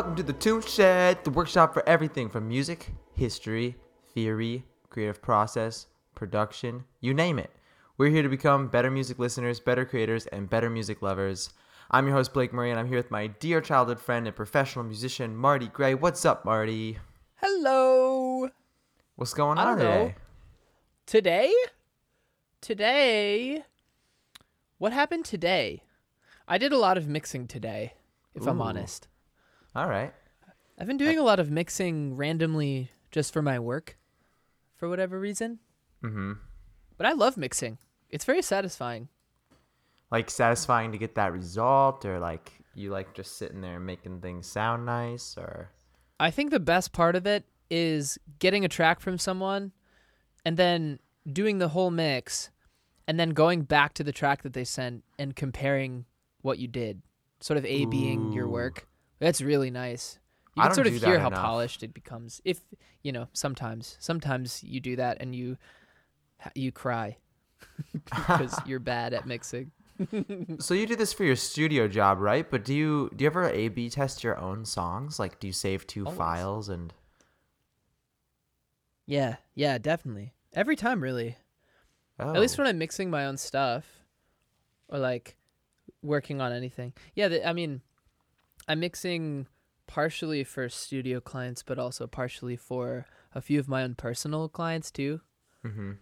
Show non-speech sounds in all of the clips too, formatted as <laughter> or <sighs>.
Welcome to the Tune Shed, the workshop for everything from music, history, theory, creative process, production, you name it. We're here to become better music listeners, better creators, and better music lovers. I'm your host, Blake Murray, and I'm here with my dear childhood friend and professional musician, Marty Gray. What's up, Marty? Hello. What's going on today? Today? Today? What happened today? I did a lot of mixing today, if I'm honest. All right. I've been doing a lot of mixing randomly just for my work for whatever reason. Mm-hmm. But I love mixing. It's very satisfying. Like satisfying to get that result, or like you like just sitting there making things sound nice, or I think the best part of it is getting a track from someone and then doing the whole mix and then going back to the track that they sent and comparing what you did. Sort of A being your work. That's really nice. You can sort of hear how enough. polished it becomes. If, you know, sometimes sometimes you do that and you you cry <laughs> because <laughs> you're bad at mixing. <laughs> So you do this for your studio job, right? But do you do you ever A B test your own songs? Like do you save two Always. files and Yeah, yeah, definitely. Every time really. oh. At least oh. when I'm mixing my own stuff or like working on anything. Yeah, the, I mean, I'm mixing partially for studio clients, but also partially for a few of my own personal clients too. mm-hmm.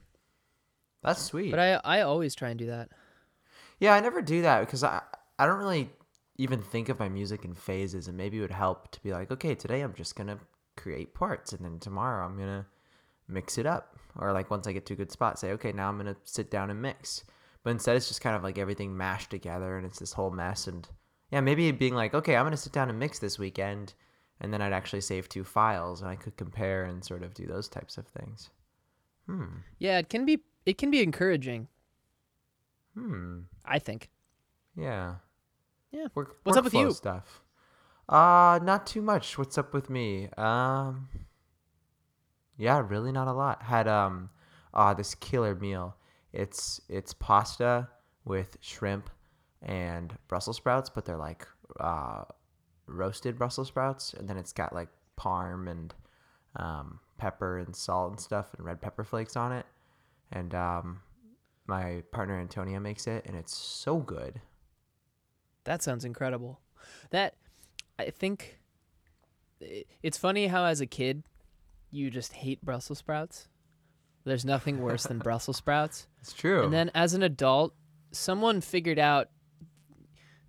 That's sweet. But I I always try and do that. yeah, I never do that because I I don't really even think of my music in phases, and maybe it would help to be like, okay, today I'm just gonna create parts, and then tomorrow I'm gonna mix it up, or like once I get to a good spot, say, okay, now I'm gonna sit down and mix. But instead, it's just kind of like everything mashed together, and it's this whole mess. And yeah, maybe being like, okay, I'm gonna sit down and mix this weekend, and then I'd actually save two files, and I could compare and sort of do those types of things. Hmm. Yeah, it can be it can be encouraging, Hmm. I think. Yeah. Yeah. Work, What's up with you? Stuff. Uh, not too much. What's up with me? Um, yeah, really not a lot. Had um, uh, this killer meal. It's it's pasta with shrimp and Brussels sprouts, but they're like uh, roasted Brussels sprouts, and then it's got like parm and um, pepper and salt and stuff, and red pepper flakes on it. And um, my partner Antonia makes it, and it's so good. That sounds incredible. That I think it's funny how as a kid you just hate Brussels sprouts. There's nothing worse than <laughs> Brussels sprouts. It's true. And then as an adult, someone figured out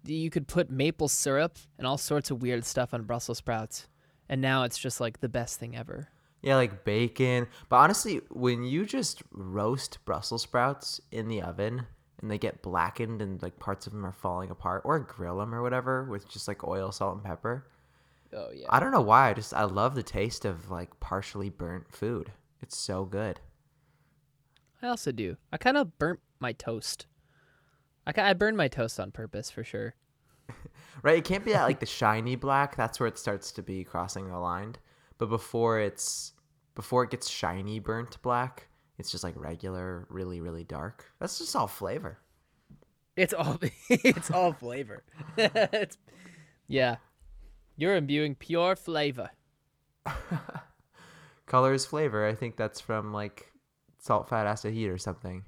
you could put maple syrup and all sorts of weird stuff on Brussels sprouts. And now it's just like the best thing ever. Yeah, like bacon. But honestly, when you just roast Brussels sprouts in the oven and they get blackened and like parts of them are falling apart, or grill them or whatever with just like oil, salt, and pepper. Oh yeah. I don't know why. I just I love the taste of like partially burnt food. It's so good. I also do. I kind of burnt my toast. I I burned my toast on purpose for sure. <laughs> Right? It can't be that like the shiny black. That's where it starts to be crossing the line. But before it's before it gets shiny burnt black, it's just like regular, really, really dark. That's just all flavor. It's all <laughs> it's all flavor. <laughs> it's, yeah. You're imbuing pure flavor. color is flavor. I think that's from like salt, fat, acid, heat, or something.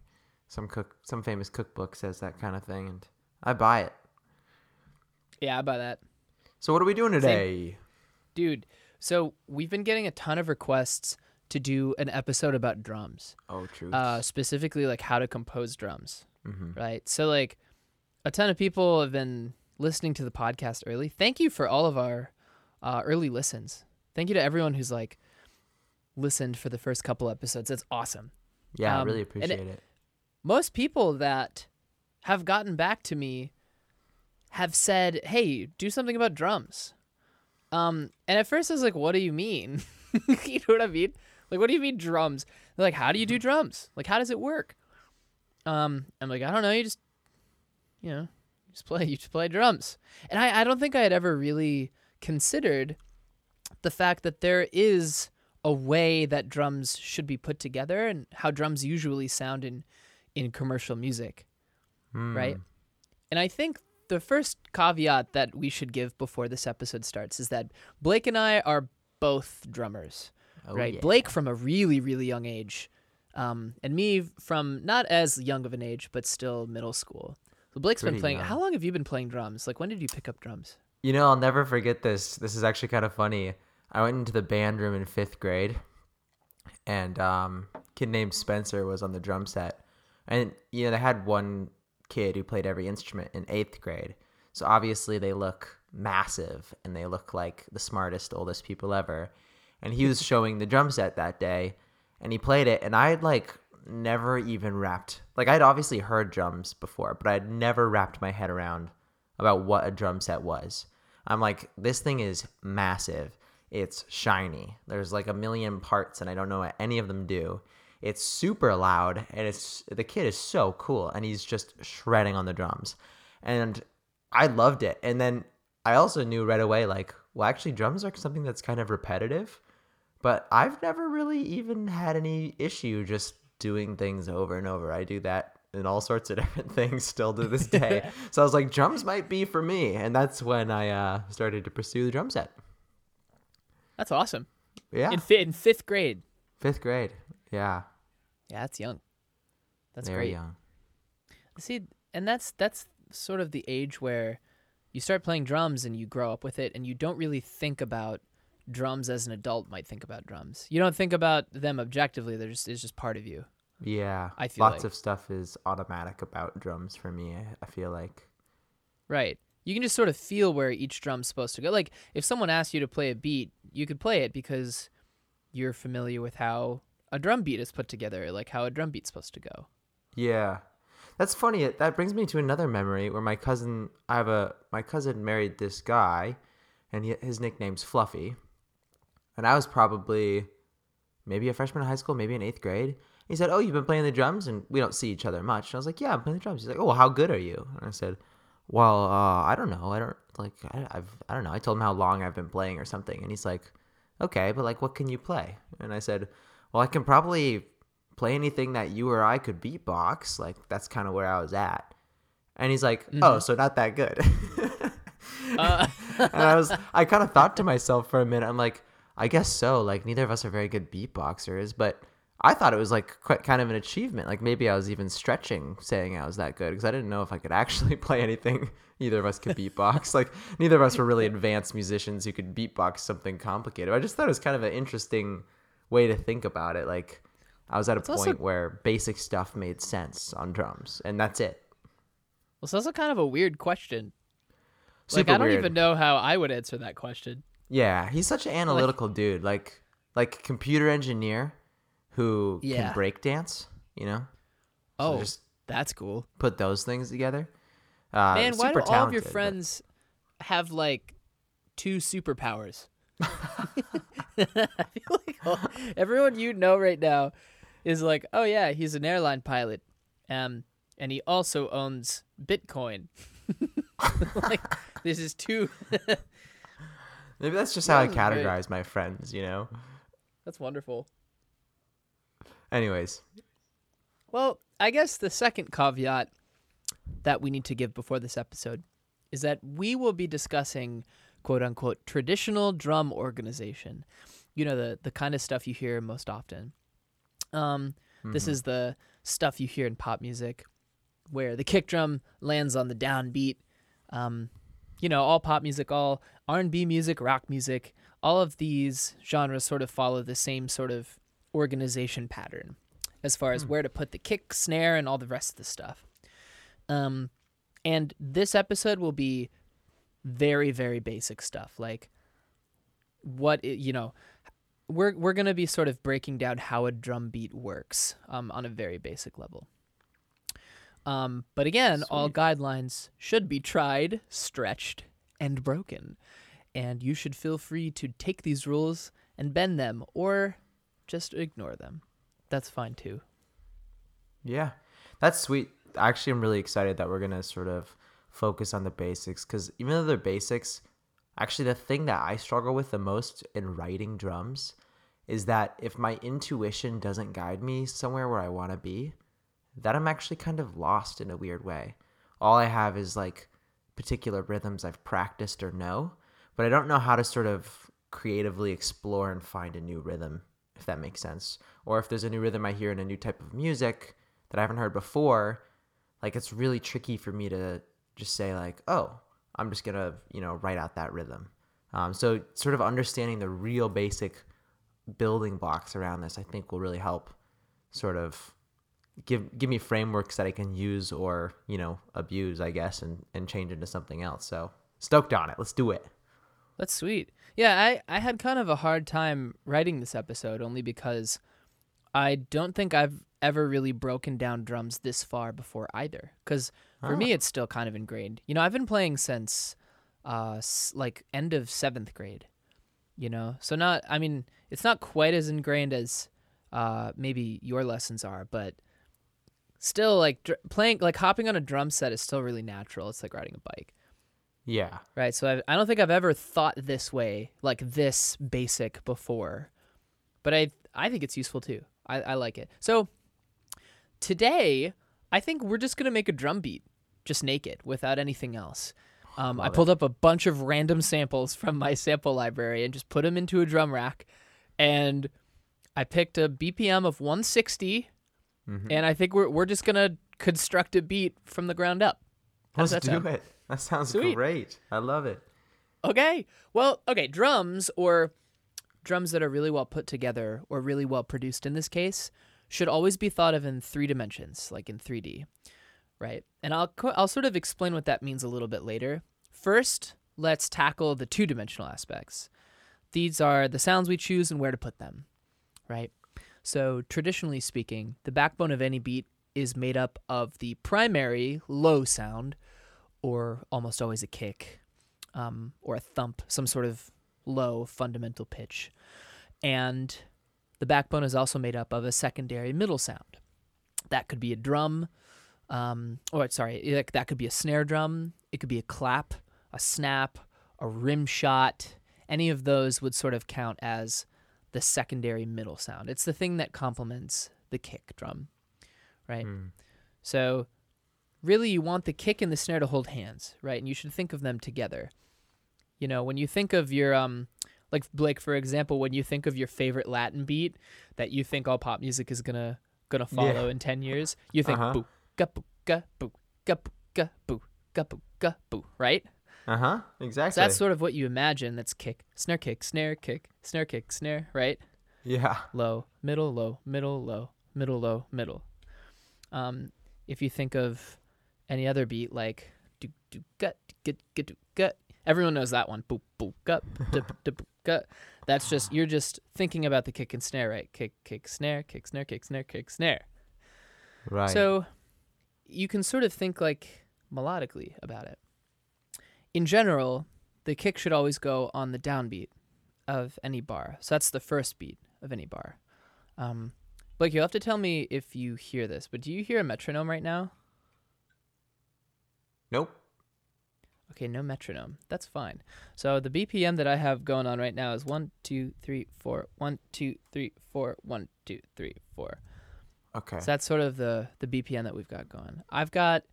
Some cook, some famous cookbook says that kind of thing, and I buy it. Yeah, I buy that. So what are we doing today? Dude, so we've been getting a ton of requests to do an episode about drums. Oh, truth. Uh specifically like how to compose drums, Mhm. right? So like a ton of people have been listening to the podcast early. Thank you for all of our uh, early listens. Thank you to everyone who's like listened for the first couple episodes. That's awesome. yeah, I um, really and it- appreciate it. Most people that have gotten back to me have said, "Hey, do something about drums." Um, and at first I was like, "What do you mean?" <laughs> you know what I mean? Like, what do you mean drums? They're like, "How do you do drums? Like, how does it work?" Um, I'm like, "I don't know. You just, you know, you just play. <laughs> You just play drums." And I, I don't think I had ever really considered the fact that there is a way that drums should be put together and how drums usually sound in in commercial music, right? Hmm. And I think the first caveat that we should give before this episode starts is that Blake and I are both drummers, Oh, right? yeah. Blake from a really really young age, um, and me from not as young of an age, but still middle school. So Blake's been playing. young. How long have you been playing drums? Like when did you pick up drums? You know, I'll never forget this. This is actually kind of funny. I went into the band room in fifth grade, and um, a kid named Spencer was on the drum set, and you know they had one kid who played every instrument in eighth grade. So obviously they look massive and they look like the smartest, oldest people ever. And he was showing the drum set that day, and he played it, and I had like never even wrapped like I'd obviously heard drums before, but I'd never wrapped my head around about what a drum set was. I'm like, this thing is massive. It's shiny. There's like a million parts, and I don't know what any of them do. It's super loud, and it's the kid is so cool, and he's just shredding on the drums, and I loved it. And then I also knew right away, like, well, actually, drums are something that's kind of repetitive, but I've never really even had any issue just doing things over and over. I do that in all sorts of <laughs> different things still to this day. <laughs> so I was like, drums might be for me, and that's when I uh, started to pursue the drum set. That's awesome. Yeah, In, fi- in fifth grade. fifth grade. Yeah, Yeah, that's young. That's very great. young. See, and that's that's sort of the age where you start playing drums and you grow up with it, and you don't really think about drums as an adult might think about drums. You don't think about them objectively. They're just it's just part of you. Yeah, I feel lots like- of stuff is automatic about drums for me. I, I feel like. Right. You can just sort of feel where each drum's supposed to go. Like if someone asked you to play a beat, you could play it because you're familiar with how a drum beat is put together, like how a drum beat's supposed to go. Yeah. That's funny. That brings me to another memory where my cousin, I have a, my cousin married this guy and he, his nickname's Fluffy. And I was probably maybe a freshman in high school, maybe in eighth grade. He said, Oh, you've been playing the drums and we don't see each other much. And I was like, Yeah, I'm playing the drums. He's like, Oh, well, how good are you? And I said, Well, uh, I don't know. I don't like, I, I've, I don't know. I told him how long I've been playing or something. And he's like, Okay, but like, what can you play? And I said, Well, I can probably play anything that you or I could beatbox. Like that's kind of where I was at. And he's like, "Oh, so not that good." <laughs> Uh, and I was, I kind of thought to myself for a minute. I'm like, I guess so. Like neither of us are very good beatboxers, but I thought it was like quite kind of an achievement. Like maybe I was even stretching saying I was that good because I didn't know if I could actually <laughs> play anything. Either of us could beatbox. like neither of us were really advanced musicians who could beatbox something complicated. I just thought it was kind of an interesting way to think about it. Like I was at a point also- where basic stuff made sense on drums, and that's it. well, it's also kind of a weird question. Super like I don't weird. even know how I would answer that question. Yeah, he's such an analytical dude. Like like computer engineer who Yeah. can break dance, you know? So Oh, just that's cool. put those things together. Uh, Man, why do super all of your talented, but- friends have like two superpowers? <laughs> <laughs> I feel like all, everyone you know right now is like, oh yeah, he's an airline pilot, um, and he also owns Bitcoin. <laughs> like this is too. <laughs> Maybe that's just how I That was great. categorize my friends, you know? That's wonderful. Anyways, Well, I guess the second caveat that we need to give before this episode is that we will be discussing quote unquote traditional drum organization. You know the the kind of stuff you hear most often. Um, this is the stuff you hear in pop music, where the kick drum lands on the downbeat. Um, you know, all pop music, all R and B music, rock music, all of these genres sort of follow the same sort of organization pattern as far as where to put the kick, snare, and all the rest of the stuff. Um, and this episode will be very, very basic stuff, like what you know. We're we're gonna be sort of breaking down how a drum beat works um, on a very basic level. Um, but again, all guidelines should be tried, stretched, and broken. And you should feel free to take these rules and bend them or just ignore them. That's fine too. yeah, that's sweet. Actually, I'm really excited that we're going to sort of focus on the basics because even though they're basics, actually, the thing that I struggle with the most in writing drums is that if my intuition doesn't guide me somewhere where I want to be, that I'm actually kind of lost in a weird way. All I have is like particular rhythms I've practiced or know, but I don't know how to sort of creatively explore and find a new rhythm, if that makes sense. Or if there's a new rhythm I hear in a new type of music that I haven't heard before, like it's really tricky for me to just say like, oh, I'm just gonna you know write out that rhythm. Um, so sort of understanding the real basic building blocks around this, I think, will really help sort of give give me frameworks that I can use or you know abuse, I guess, and and change into something else. So stoked on it. Let's do it. That's sweet. Yeah, I I had kind of a hard time writing this episode only because I don't think I've ever really broken down drums this far before either. Because for me, it's still kind of ingrained. You know, I've been playing since uh s- like end of seventh grade. You know, so not. I mean, it's not quite as ingrained as uh maybe your lessons are, but still like dr- playing like hopping on a drum set is still really natural. It's like riding a bike. Yeah. Right. So I, I don't think I've ever thought this way, like this basic before, but I I think it's useful too. I, I like it. So today, I think we're just gonna make a drum beat, just naked, without anything else. Um, I pulled up a bunch of random samples from my sample library and just put them into a drum rack, and I picked a BPM of 160, Mhm. and I think we're we're just gonna construct a beat from the ground up. How Let's that do it. That sounds Sweet. great. I love it. Okay. Well, okay, drums or drums that are really well put together or really well produced in this case should always be thought of in three dimensions, like in 3D, right? And I'll co- I'll sort of explain what that means a little bit later. First, let's tackle the two-dimensional aspects. These are the sounds we choose and where to put them, right? So, traditionally speaking, the backbone of any beat is made up of the primary low sound or almost always a kick um, or a thump, some sort of low fundamental pitch. And the backbone is also made up of a secondary middle sound. That could be a drum, um, or sorry, that could be a snare drum, it could be a clap, a snap, a rim shot. Any of those would sort of count as the secondary middle sound. It's the thing that complements the kick drum, right? Mm. So, really, you want the kick and the snare to hold hands, right? And you should think of them together. You know, when you think of your, um, like Blake, for example, when you think of your favorite Latin beat that you think all pop music is gonna gonna follow in ten years, you think Uh-huh. boo ga boo ga boo ga boo ga boo ga boo boo, right? Uh huh. Exactly. So that's sort of what you imagine. That's kick, snare, kick, snare, kick, snare, kick, snare, right? yeah. low, middle, low, middle, low, middle, low, middle. Um, if you think of any other beat like do do gut get get do gut, everyone knows that one. Boop boop gut dip <laughs> dip That's just you're just thinking about the kick and snare, right? Kick kick snare, kick snare, kick snare, kick snare. Right. So you can sort of think like melodically about it. In general, the kick should always go on the downbeat of any bar. So that's the first beat of any bar. Um, Blake, you'll have to tell me if you hear this, but do you hear a metronome right now? nope. Okay, no metronome. That's fine. So the BPM that I have going on right now is one, two, three, four, one, two, three, four, one, two, three, four. Okay. So that's sort of the the BPM that we've got going. I've got,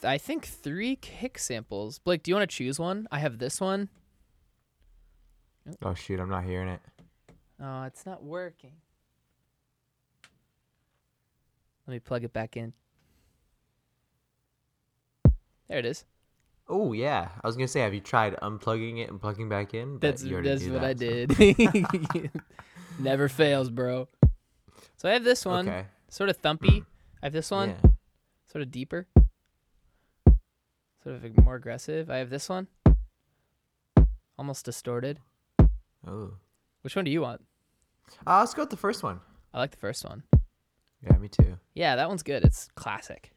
th- I think, three kick samples. Blake, do you want to choose one? I have this one. oh shoot, I'm not hearing it. Oh, it's not working. Let me plug it back in. There it is. Oh yeah. I was gonna say, have you tried unplugging it and plugging back in? That's that's what that, I so- did. <laughs> Never fails, bro. So I have this one, Okay. sort of thumpy. I have this one, Yeah. sort of deeper, sort of more aggressive. I have this one, almost distorted. Oh. Which one do you want? Uh, let's go with the first one. I like the first one. Yeah, me too. Yeah, that one's good. It's classic.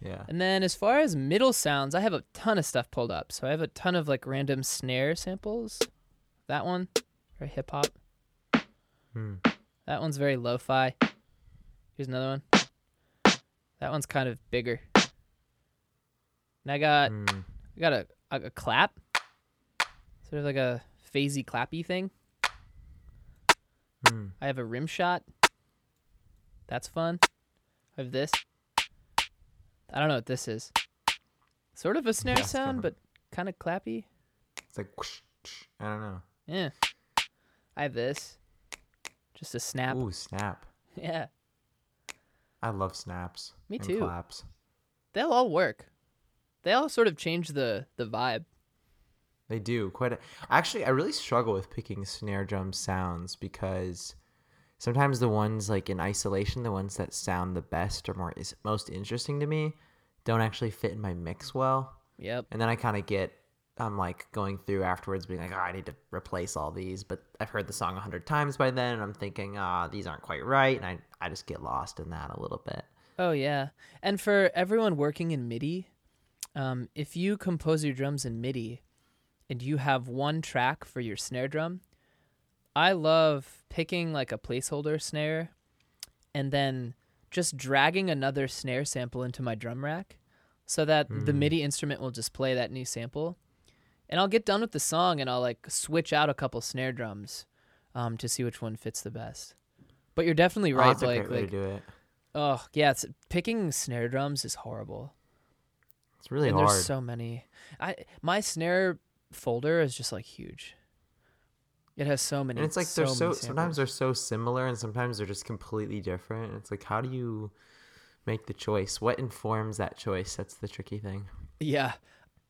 Yeah. And then as far as middle sounds, I have a ton of stuff pulled up. So I have a ton of like random snare samples. That one, very hip hop. Hmm. That one's very lo-fi. Here's another one. That one's kind of bigger. And I got Hmm. I got a, a a clap, sort of like a phasey clappy thing. Hmm. I have a rim shot. That's fun. I have this. I don't know what this is. Sort of a snare Yeah, sound, but kind of clappy. It's like whoosh, whoosh. I don't know. Yeah. I have this. Just a snap. Ooh, snap. <laughs> Yeah. I love snaps. Me too. Claps. They'll all work. They all sort of change the the vibe. They do quite. A, actually, I really struggle with picking snare drum sounds because sometimes the ones like in isolation, the ones that sound the best or more is most interesting to me, don't actually fit in my mix well. Yep. And then I kind of get, I'm like going through afterwards, being like, oh, I need to replace all these. But I've heard the song a hundred times by then, and I'm thinking, ah, these aren't quite right, and I I just get lost in that a little bit. Oh yeah. And for everyone working in MIDI, um, if you compose your drums in MIDI and you have one track for your snare drum, I love picking like a placeholder snare and then just dragging another snare sample into my drum rack so that the Mm. MIDI instrument will just play that new sample. And I'll get done with the song and I'll like switch out a couple snare drums um, to see which one fits the best. But you're definitely right, that's Blake. Like, it. Oh yeah, it's picking snare drums is horrible. It's really and hard. there's so many. I my snare folder is just like huge. It has so many. and it's like so they're so sometimes they're so similar and sometimes they're just completely different it's like how do you make the choice what informs that choice that's the tricky thing yeah,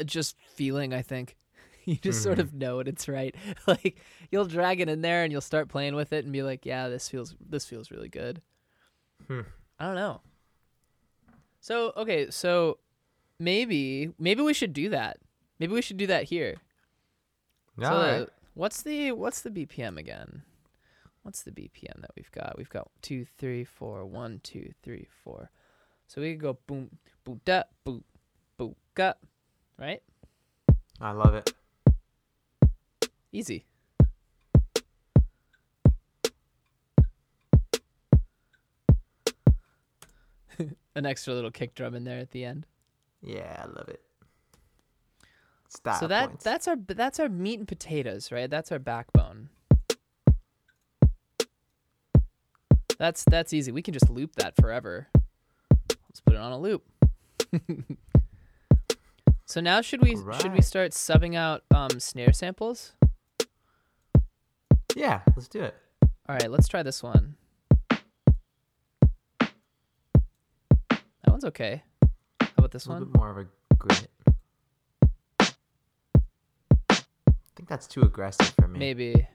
just feeling. I think <laughs> you just sort Mhm. of know when it's right. <laughs> like you'll drag it in there and you'll start playing with it and be like, yeah, this feels this feels really good. Hmm. I don't know. So okay, so maybe maybe we should do that. Maybe we should do that here. yeah So right. What's the what's the BPM again? What's the BPM that we've got? We've got two, three, four, one, two, three, four. So we could go boom, boom, da, boom, boom, ga, right? i love it Easy. <laughs> An extra little kick drum in there at the end. yeah i love it Style so that points. that's our that's our meat and potatoes, right? That's our backbone. That's that's easy. We can just loop that forever. Let's put it on a loop. <laughs> so now should we should we start subbing out um, snare samples? yeah let's do it All right, let's try this one. That one's okay. How about this one? a little one? bit more of a grit think that's too aggressive for me Maybe.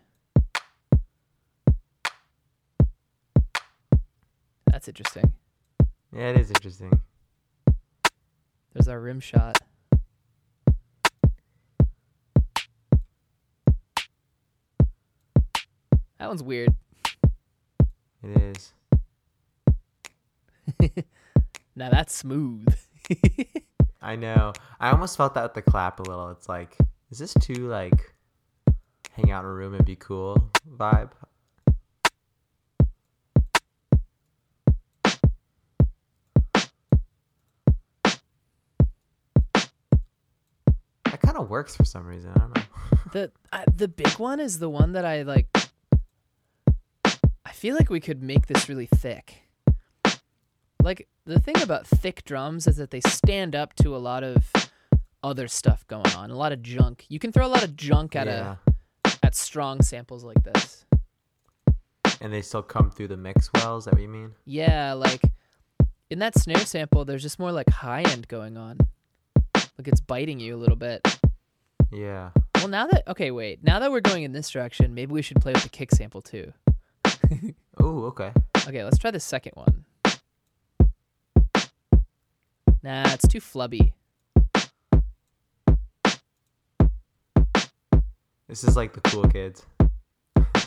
That's interesting. yeah it is interesting There's our rim shot. That one's weird. it is <laughs> Now that's smooth. <laughs> i know i almost felt that with the clap a little it's like is this too like hang out in a room and be cool vibe That kind of works for some reason. I don't know. <laughs> the I, the big one is the one that I like. I feel like we could make this really thick. Like the thing about thick drums is that they stand up to a lot of other stuff going on, a lot of junk. You can throw a lot of junk at yeah. a at strong samples like this. And they still come through the mix well. Is that what you mean? Yeah, like in that snare sample, there's just more like high end going on. Like it's biting you a little bit. Yeah. Well, now that okay, wait. Now that we're going in this direction, maybe we should play with the kick sample too. <laughs> Oh, okay. Okay, let's try the second one. Nah, it's too flubby. This is like the cool kids.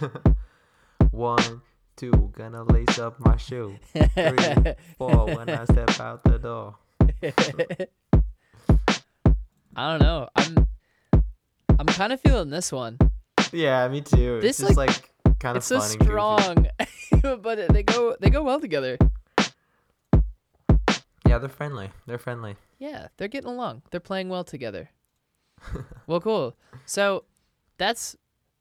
<laughs> One, two, gonna lace up my shoe. Three, <laughs> four, when I step out the door. <laughs> I don't know. I'm I'm kind of feeling this one. Yeah, me too. This, it's just like, kind of It's so strong, but they go they go well together. Yeah, they're friendly. They're friendly. Yeah, they're getting along. They're playing well together. well, cool. So that's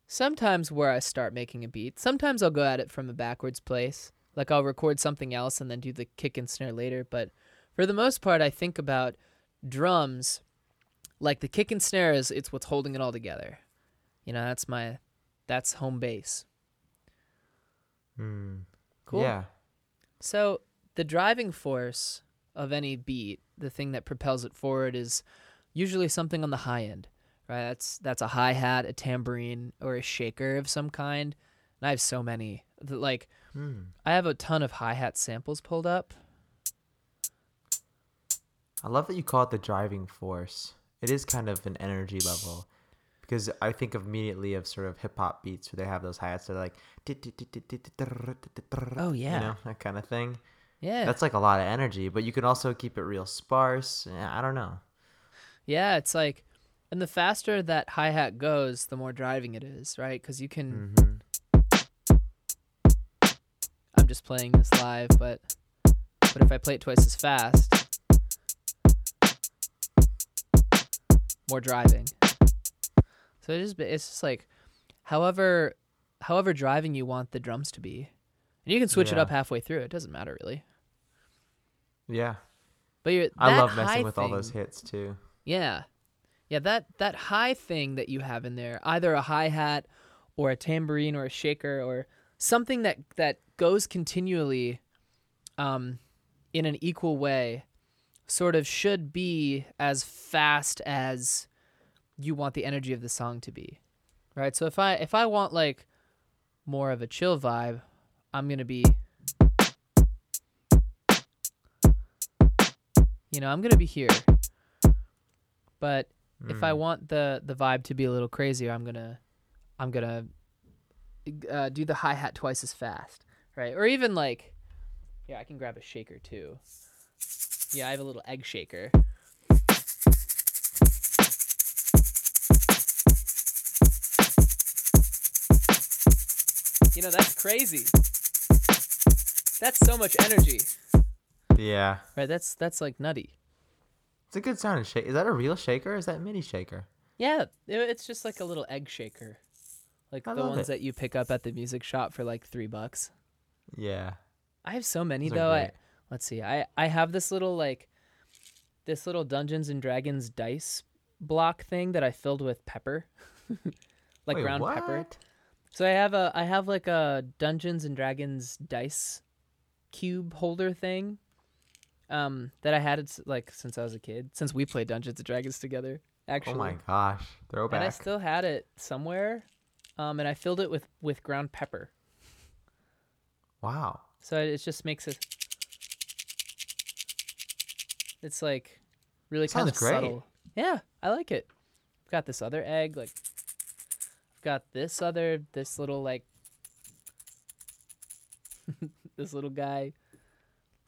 sometimes where I start making a beat. Sometimes I'll go at it from a backwards place. Like I'll record something else and then do the kick and snare later. But for the most part, I think about drums like the kick and snare is it's what's holding it all together. You know, that's my that's home base. Hmm. Cool. Yeah. So the driving force of any beat, the thing that propels it forward, is usually something on the high end, right? That's that's a hi hat, a tambourine, or a shaker of some kind. And I have so many. Like Hmm. I have a ton of hi hat samples pulled up. I love that you call it the driving force. It is kind of an energy level. Because I think immediately of sort of hip hop beats where they have those hi hats that are like Oh, yeah, you know, that kind of thing. Yeah, That's like a lot of energy, but you can also keep it real sparse. I don't know. yeah. It's like, and the faster that hi hat goes, the more driving it is, right? Because you can. hmm I'm just playing this live, but but if I play it twice as fast, more driving. So it is it's just like however however driving you want the drums to be. And you can switch it up halfway through. It doesn't matter really. Yeah. But you're I love messing with all those hits too. Yeah. Yeah, that that high thing that you have in there, either a hi-hat or a tambourine or a shaker or something that that goes continually um in an equal way sort of should be as fast as you want the energy of the song to be. Right? So if I if I want like more of a chill vibe, I'm to be you know, I'm to be here. But if I Mm. want the the vibe to be a little crazier, I'm gonna I'm gonna uh, do the hi hat twice as fast, right? Or even like, yeah, I can grab a shaker too. Yeah, I have a little egg shaker. You know that's crazy. That's so much energy, Yeah. right? That's that's like nutty. It's a good sounding shake. Is that a real shaker or is that a mini shaker? Yeah, it's just like a little egg shaker, like I the ones it. that you pick up at the music shop for like three bucks. Yeah. I have so many Those though. I, let's see. I I have this little like this little Dungeons and Dragons dice block thing that I filled with pepper, <laughs> like Wait, ground pepper. So I have a I have like a Dungeons and Dragons dice cube holder thing. Um, that I had it's like since I was a kid, since we played Dungeons and Dragons together. Actually, Oh my gosh. They're open. And I still had it somewhere. Um, and I filled it with with ground pepper. wow. So it just makes it. It's like really kind of great. subtle. Yeah, I like it. I've got this other egg, like. I've got this other, this little like. <laughs> this little guy.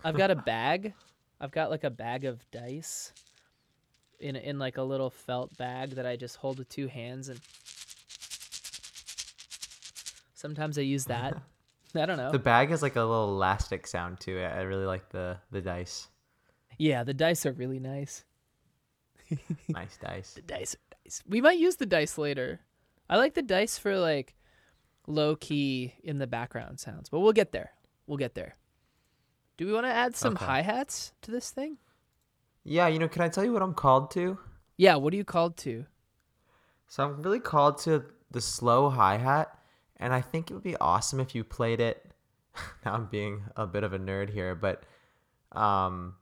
I've got a <laughs> bag. I've got like a bag of dice. In in like a little felt bag that I just hold with two hands and. Sometimes I use <laughs> that. I don't know. The bag has like a little elastic sound to it. I really like the the dice. Yeah, the dice are really nice. <laughs> Nice dice. The dice are dice. We might use the dice later. I like the dice for like low key in the background sounds, but we'll get there. We'll get there. Do we want to add some Okay. hi hats to this thing? Yeah, you know, can I tell you what I'm called to? Yeah, what are you called to? So I'm really called to the slow hi hat, and I think it would be awesome if you played it. <laughs> now I'm being a bit of a nerd here, but um,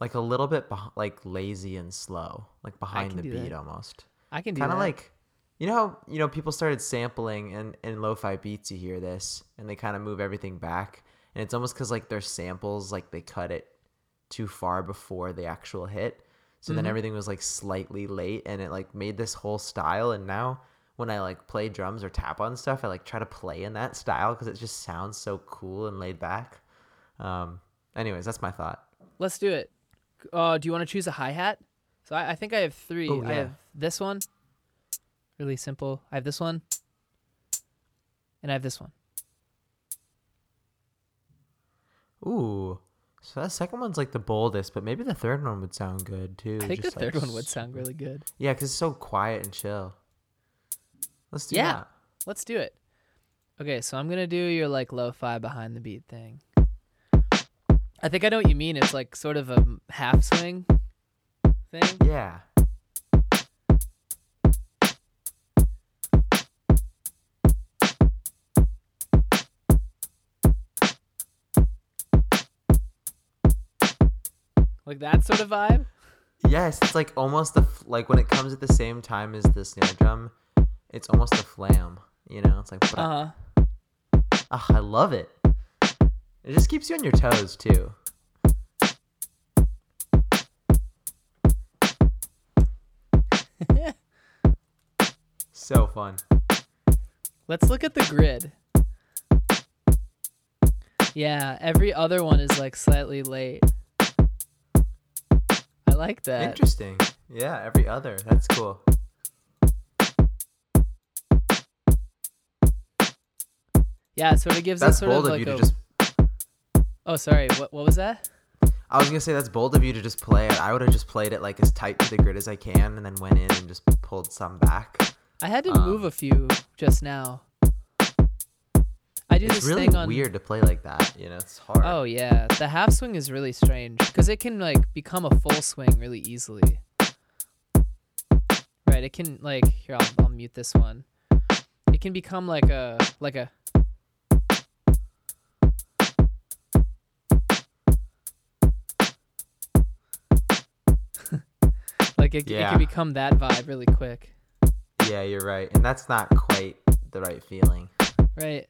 like a little bit beh- like lazy and slow, like behind the beat that. almost. I can do that. Kind of like, you know how you know people started sampling and in lo-fi beats. You hear this, and they kind of move everything back, and it's almost because like their samples like they cut it too far before the actual hit. So then Mhm. everything was like slightly late and it like made this whole style and now when I like play drums or tap on stuff I like try to play in that style cuz it just sounds so cool and laid back. Um anyways, that's my thought. Let's do it. Uh, do you want to choose a hi hat? So I, I think I have three. Oh, I have this one. Really simple. I have this one. And I have this one. Ooh. So that second one's like the boldest, but maybe the third one would sound good too. I think the just, like, third one would sound really good. Yeah, cuz it's so quiet and chill. Let's do Yeah. that. Let's do it. Okay, so I'm gonna do your like lo-fi behind the beat thing. I think I know what you mean. It's like sort of a half swing thing. Yeah. Like that sort of vibe? Yes, it's like almost the like when it comes at the same time as the snare drum, it's almost a flam. You know, it's like Uh uh I love it. It just keeps you on your toes too. <laughs> So fun. Let's look at the grid. Yeah, every other one is like slightly late. I like that. Interesting. Yeah, every other. That's cool. Yeah, so it sort of gives That's us sort bold of of like you a. to just. Oh, sorry. What what was that? I was gonna say that's bold of you to just play it. I would have just played it like as tight to the grid as I can, and then went in and just pulled some back. I had to Um, move a few just now. I do It's this really thing on. weird to play like that. You know, it's hard. Oh yeah, the half swing is really strange because it can like become a full swing really easily. Right, it can like here I'll, I'll mute this one. It can become like a like a. <laughs> like it, it can become that vibe really quick. Yeah, you're right, and that's not quite the right feeling. Right.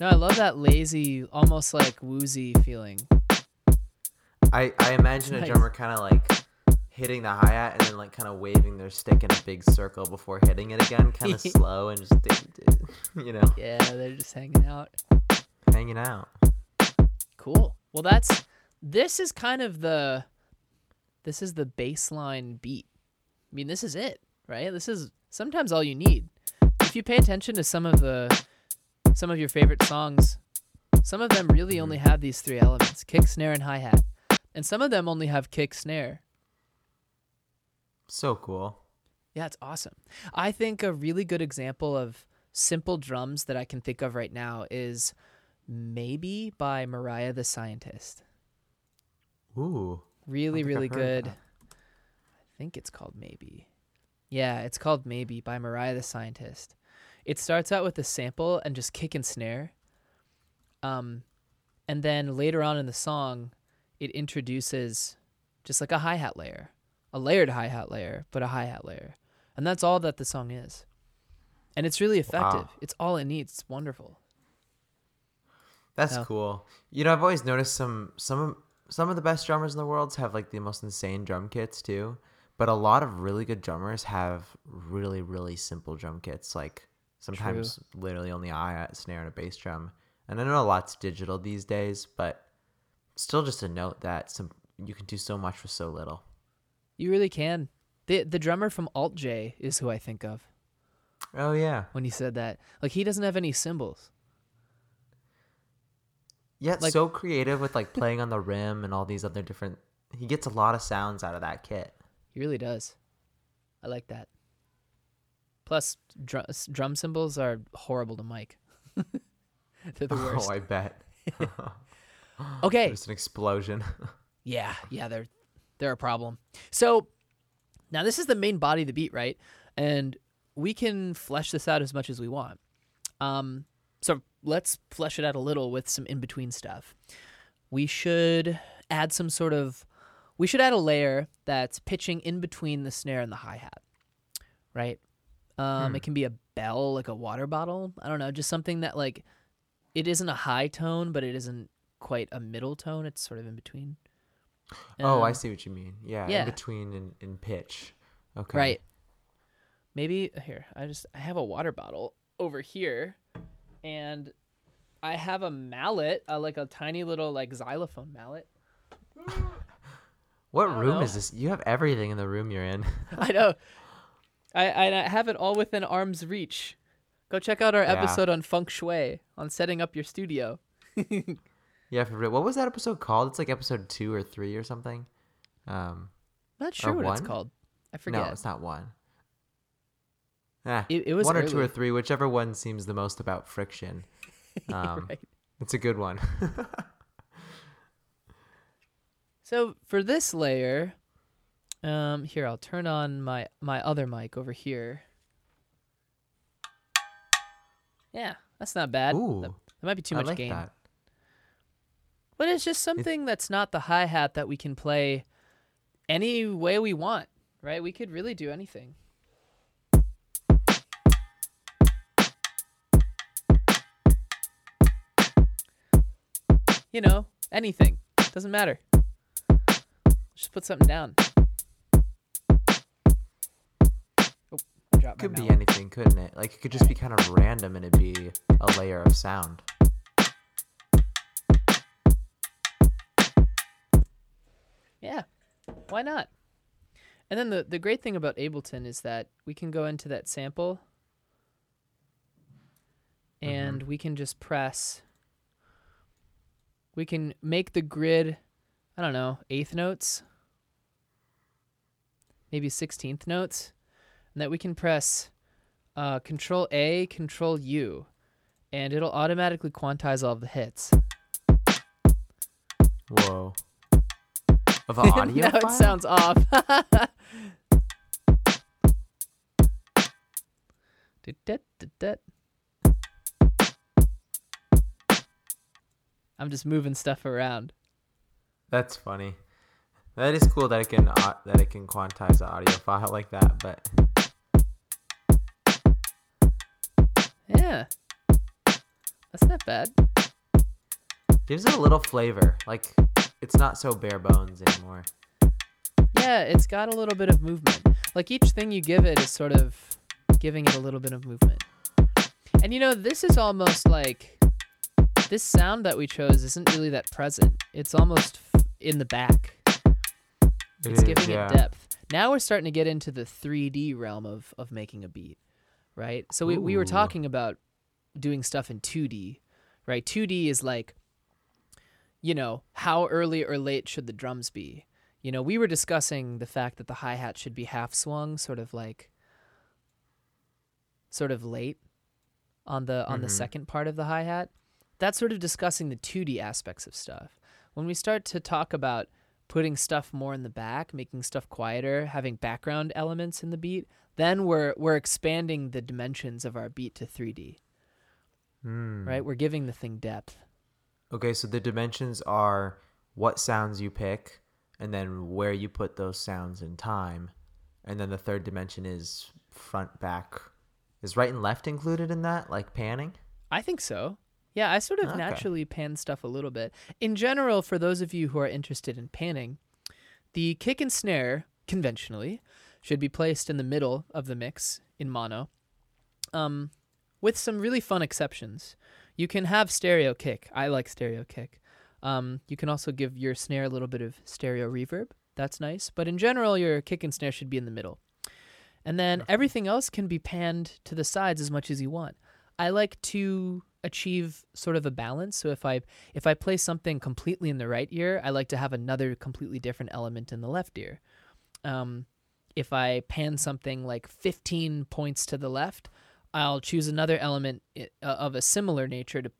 No, I love that lazy, almost like woozy feeling. I I imagine a Nice. drummer kind of like hitting the hi hat and then like kind of waving their stick in a big circle before hitting it again, kind of <laughs> slow and just <laughs> you know Yeah, they're just hanging out. hanging out. Cool. Well, that's this is kind of the this is the baseline beat. I mean, this is it, right? This is sometimes all you need. If you pay attention to some of the some of your favorite songs, some of them really only have these three elements: kick, snare, and hi-hat. And some of them only have kick, snare. So cool. Yeah, it's awesome. I think a really good example of simple drums that I can think of right now is maybe by Mariah the Scientist. Ooh. Really, really good. that. I think it's called Maybe. Yeah, it's called Maybe by Mariah the Scientist. It starts out with a sample and just kick and snare. Um, and then later on in the song, it introduces just like a hi hat layer, a layered hi hat layer, but a hi hat layer. And that's all that the song is. And it's really effective. Wow. It's all it needs. It's wonderful. That's Oh. cool. You know, I've always noticed some some of some of the best drummers in the world have like the most insane drum kits too. But a lot of really good drummers have really really simple drum kits. Like sometimes literally only a snare, and a bass drum. And I know a lot's digital these days, but still just a note that some you can do so much with so little. You really can. The the drummer from Alt J is who I think of. Oh yeah, when he said that. Like he doesn't have any cymbals. yeah. Like- so creative with like playing on the rim and all these other different. He gets a lot of sounds out of that kit. He really does. I like that. Plus, drum, drum cymbals are horrible to mic. <laughs> They're the worst. Oh, I bet. <laughs> <laughs> okay. Just an explosion. Yeah, yeah, they're they're a problem. So now this is the main body of the beat, right? And we can flesh this out as much as we want. Um, so let's flesh it out a little with some in between stuff. We should add some sort of we should add a layer that's pitching in between the snare and the hi hat, right? Um, Hmm. It can be a bell, like a water bottle. I don't know, just something that like it isn't a high tone, but it isn't quite a middle tone. It's sort of in between. Oh, I Um, see what you mean. Yeah, yeah. in between in, in pitch. Okay. Right. Maybe here, I just I have a water bottle over here and I have a mallet, uh, like a tiny little like xylophone mallet. <laughs> What room know. is this? You have everything in the room you're in. <laughs> I know. I I have it all within arm's reach. Go check out our Yeah. episode on feng shui, on setting up your studio. <laughs> yeah, for real. What was that episode called? It's like episode two or three or something. Um, Not sure what it's called. I forget. no, it's not one. Ah, It- it was one or two or three, whichever one seems the most about friction. <laughs> Um, Right. It's a good one. <laughs> So for this layer, um, here I'll turn on my my other mic over here. Yeah, that's not bad. Ooh, That, that might be too I much like gain, that. but it's just something that's not the hi hat that we can play any way we want, right? We could really do anything. You know, anything. Doesn't matter. Just put something down. Could be anything, couldn't it? Like it could just be kind of random and it'd be a layer of sound. Yeah, why not? And then the the great thing about Ableton is that we can go into that sample and mm-hmm. we can just press we can make the grid I don't know, eighth notes, maybe 16th notes, and that we can press uh, Control A, Control U, and it'll automatically quantize all of the hits. Whoa. Of <laughs> an audio now file? it sounds off. I'm just moving stuff around. That's funny. That is cool that it can uh, that it can quantize the audio file like that, but Yeah. That's not bad. gives it a little flavor. Like it's not so bare bones anymore. Yeah, it's got a little bit of movement. Like each thing you give it is sort of giving it a little bit of movement. And you know, this is almost like this sound that we chose isn't really that present. It's almost f- in the back. It it's is, giving yeah. it depth. Now we're starting to get into the 3D realm of of making a beat, right? So we, we were talking about doing stuff in 2D, right? 2D is like you know, how early or late should the drums be? You know, we were discussing the fact that the hi-hat should be half swung, sort of like sort of late on the on the Mhm. second part of the hi-hat. That's sort of discussing the 2D aspects of stuff. When we start to talk about putting stuff more in the back, making stuff quieter, having background elements in the beat, then we're we're expanding the dimensions of our beat to 3D, Hmm. right? We're giving the thing depth. Okay, so the dimensions are what sounds you pick, and then where you put those sounds in time, and then the third dimension is front, back. Is right and left included in that, like panning? I think so. Yeah, I sort of Okay. naturally pan stuff a little bit. In general, for those of you who are interested in panning, the kick and snare, conventionally, should be placed in the middle of the mix in mono, um, with some really fun exceptions. You can have stereo kick. I like stereo kick. Um, you can also give your snare a little bit of stereo reverb. That's nice. But in general, your kick and snare should be in the middle. And then everything else can be panned to the sides as much as you want. I like to achieve sort of a balance. So if I if I play something completely in the right ear, I like to have another completely different element in the left ear. Um, if I pan something like 15 points to the left, I'll choose another element uh, of a similar nature to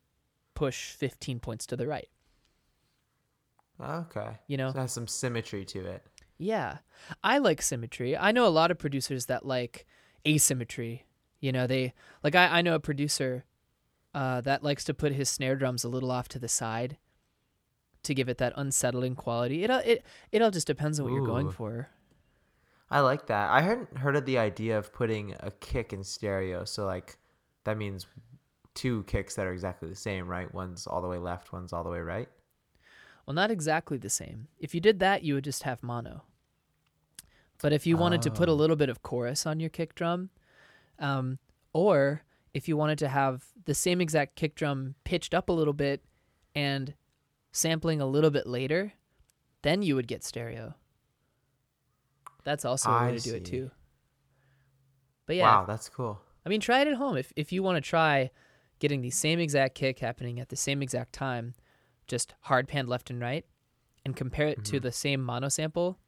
push 15 points to the right. Okay. You know? So has some symmetry to it. Yeah. I like symmetry. I know a lot of producers that like asymmetry. You know, they like I, I know a producer uh, that likes to put his snare drums a little off to the side to give it that unsettling quality. It all- it it all just depends on what you're going for. I like that. I hadn't heard of the idea of putting a kick in stereo. So like that means two kicks that are exactly the same, right? One's all the way left, one's all the way right. Well, not exactly the same. If you did that, you would just have mono. But if you wanted to put a Oh. little bit of chorus on your kick drum, um, or if you wanted to have the same exact kick drum pitched up a little bit and sampling a little bit later, then you would get stereo. That's also a way I to do it see. too. But yeah, Wow, that's cool. I mean, try it at home if if you want to try getting the same exact kick happening at the same exact time, just hard pan left and right, and compare it to Mhm. the same mono sample,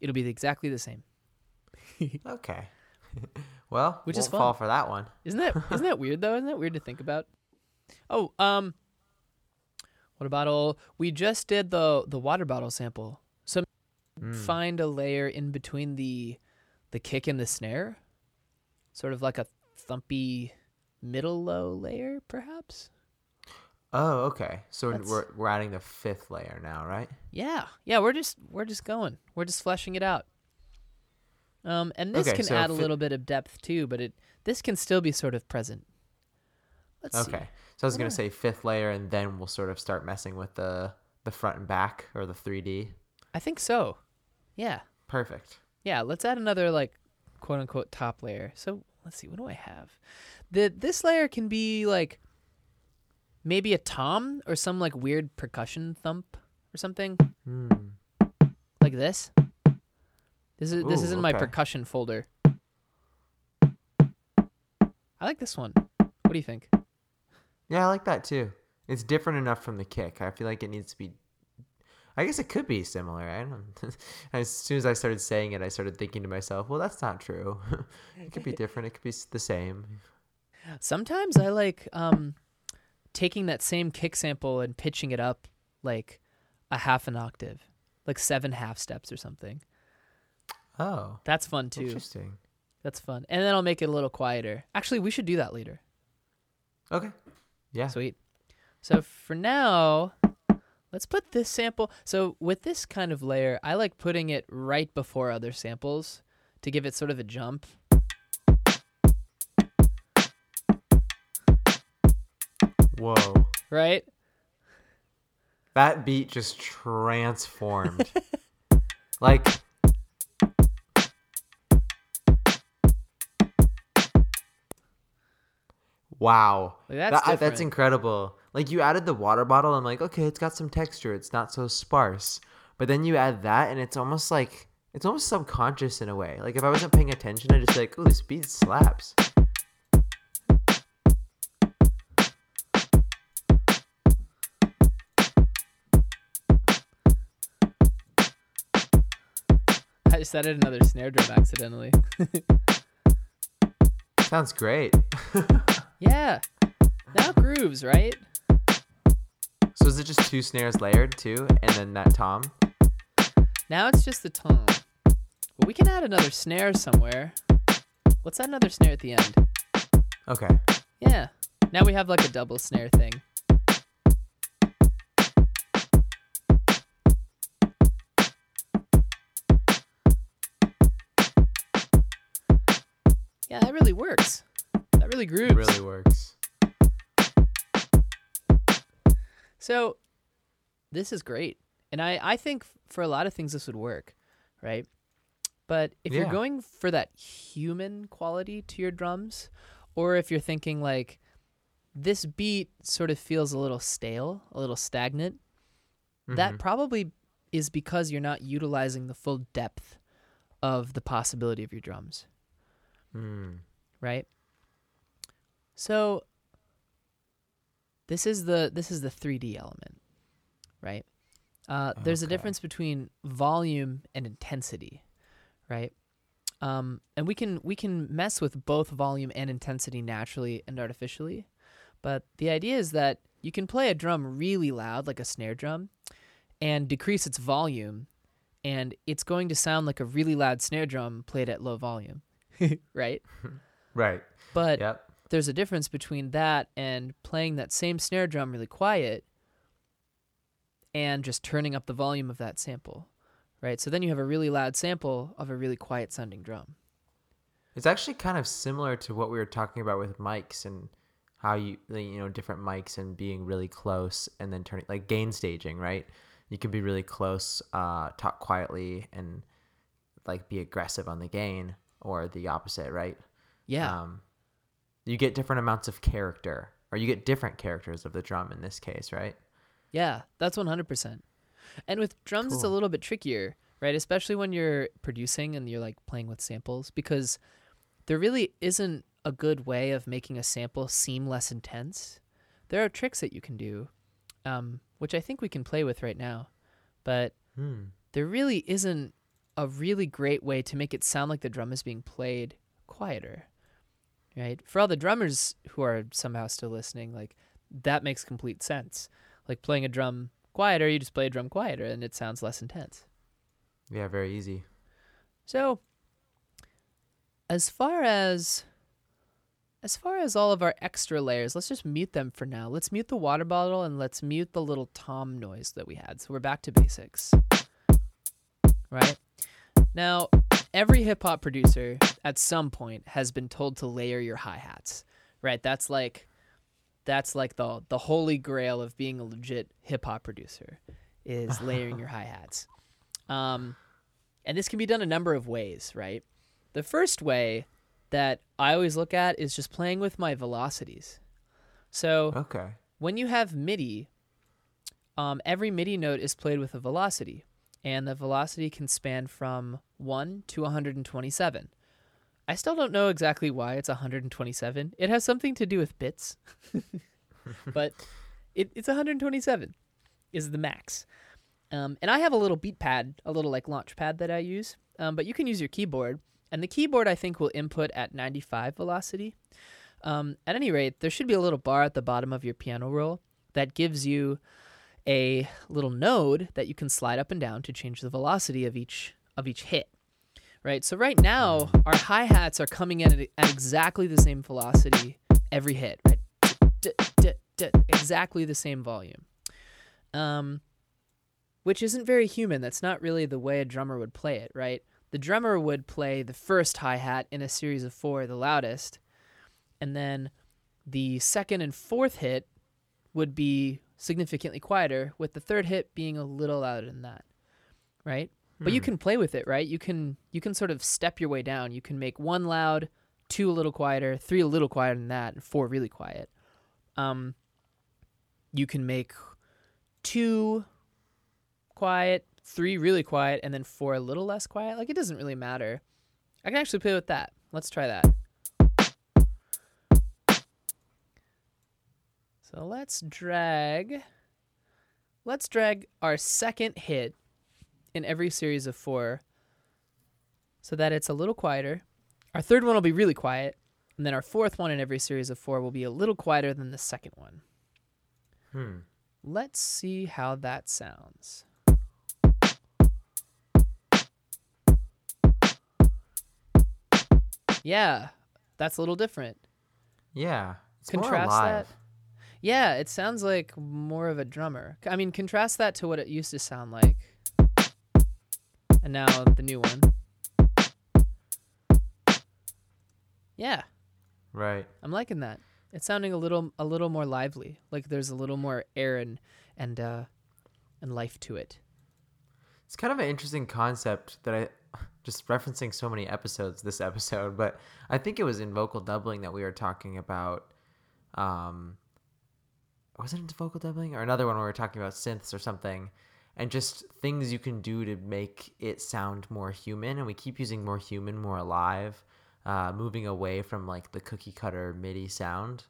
it'll be exactly the same. <laughs> Okay. <laughs> well, Which won't is fall fun. for that one. Isn't that isn't that <laughs> weird though? Isn't that weird to think about? Oh, um, what about all? We just did the the water bottle sample. Mm. find a layer in between the the kick and the snare, sort of like a thumpy middle low layer, perhaps. Oh, okay. So That's- we're we're adding the fifth layer now, right? Yeah, yeah, we're just we're just going. We're just fleshing it out. Um, and this Okay, can so add a little bit of depth too, but it this can still be sort of present. Let's see. Okay. So I was What gonna are- say fifth layer, and then we'll sort of start messing with the the front and back or the 3D. I think so. Yeah, Perfect. yeah. Let's add another like quote unquote top layer. So let's see. What do I have? The this layer can be like maybe a tom or some like weird percussion thump or something Hmm. like this. This is this is Ooh, in my percussion folder. I like this one. What do you think? Yeah, I like that too. It's different enough from the kick. I feel like it needs to be. I guess it could be similar. I don't. <laughs> as soon as I started saying it, I started thinking to myself, "Well, that's not true. <laughs> it could be different. It could be the same." Sometimes I like um taking that same kick sample and pitching it up like a half an octave, like seven half steps or something. Oh, That's fun too. interesting. That's fun. And then I'll make it a little quieter. Actually, we should do that later. Okay. Yeah. Sweet. So for now, let's put this sample. So with this kind of layer, I like putting it right before other samples to give it sort of a jump. Whoa. Right? That beat just transformed. <laughs> like Wow. That's That- I- that's incredible. Like you added the water bottle, I'm like, okay, it's got some texture. It's not so sparse. But then you add that and it's almost like it's almost subconscious in a way. Like if I wasn't paying attention, I'd just be like, oh, this beat slaps. I just added another snare drum accidentally. Sounds great. <laughs> yeah. Now grooves, right? Is it just two snares layered too, and then that tom? Now it's just the tom. Well, we can add another snare somewhere. Let's add another snare at the end. Okay. Yeah. Now we have like a double snare thing. Yeah, that really works. That really grooves. It really works. So this is great. And I, I think for a lot of things this would work, right? But if you're going for that human quality to your drums, or if you're thinking like this beat sort of feels a little stale, a little stagnant, that Mhm. probably is because you're not utilizing the full depth of the possibility of your drums Mm. right? So this is the this is the 3D element, right? Uh, there's a difference between volume and intensity, right? Um, and we can we can mess with both volume and intensity naturally and artificially, but the idea is that you can play a drum really loud, like a snare drum, and decrease its volume, and it's going to sound like a really loud snare drum played at low volume, <laughs> right? <laughs> Right. But Yep. There's a difference between that and playing that same snare drum really quiet and just turning up the volume of that sample, right? So then you have a really loud sample of a really quiet sounding drum. It's actually kind of similar to what we were talking about with mics and how you you know different mics and being really close and then turning like gain staging, right? You can be really close, uh, talk quietly, and like be aggressive on the gain, or the opposite, right? Yeah. Um, you get different amounts of character, or you get different characters of the drum in this case, right? Yeah, that's 100%. And with drums, it's a little bit trickier, right? Especially when you're producing and you're like playing with samples because there really isn't a good way of making a sample seem less intense. There are tricks that you can do, um, which I think we can play with right now, but Hmm. there really isn't a really great way to make it sound like the drum is being played quieter. Right? For all the drummers who are somehow still listening, like that makes complete sense. Like playing a drum quieter, you just play a drum quieter and it sounds less intense. Yeah, very easy. So, as far as as far as all of our extra layers, let's just mute them for now. Let's mute the water bottle and let's mute the little tom noise that we had. So we're back to basics. Right? Now, every hip hop producer at some point has been told to layer your hi-hats. Right? That's like that's like the the holy grail of being a legit hip hop producer is <laughs> layering your hi-hats. Um and this can be done a number of ways, right? The first way that I always look at is just playing with my velocities. So Okay. when you have MIDI, um, every MIDI note is played with a velocity, and the velocity can span from 1 to 127. I still don't know exactly why it's 127. It has something to do with bits, <laughs> but it, it's 127 is the max. Um, and I have a little beat pad, a little like launch pad that I use, um, but you can use your keyboard. And the keyboard, I think, will input at 95 velocity. Um, at any rate, there should be a little bar at the bottom of your piano roll that gives you a little node that you can slide up and down to change the velocity of each of each hit. Right. So right now, our hi hats are coming in at, at exactly the same velocity every hit. Right. D- d- d- exactly the same volume. Um, which isn't very human. That's not really the way a drummer would play it, right? The drummer would play the first hi hat in a series of four, the loudest, and then the second and fourth hit would be significantly quieter, with the third hit being a little louder than that, right? But you Hmm. can play with it, right? You can you can sort of step your way down. You can make one loud, two a little quieter, three a little quieter than that, and four really quiet. Um, you can make two quiet, three really quiet, and then four a little less quiet. Like it doesn't really matter. I can actually play with that. Let's try that. So let's drag let's drag our second hit in every series of 4 so that it's a little quieter. Our third one will be really quiet, and then our fourth one in every series of 4 will be a little quieter than the second one. Hmm. Let's see how that sounds. Yeah, that's a little different. Yeah. It's Contrast more that. Yeah, it sounds like more of a drummer. I mean, contrast that to what it used to sound like. And now the new one. Yeah, Right. I'm liking that. It's sounding a little a little more lively. Like there's a little more air and and uh and life to it. It's kind of an interesting concept that I just referencing so many episodes this episode, but I think it was in vocal doubling that we were talking about um wasn't it vocal doubling or another one where we were talking about synths or something and just things you can do to make it sound more human and we keep using more human, more alive, uh, moving away from like the cookie cutter MIDI sound.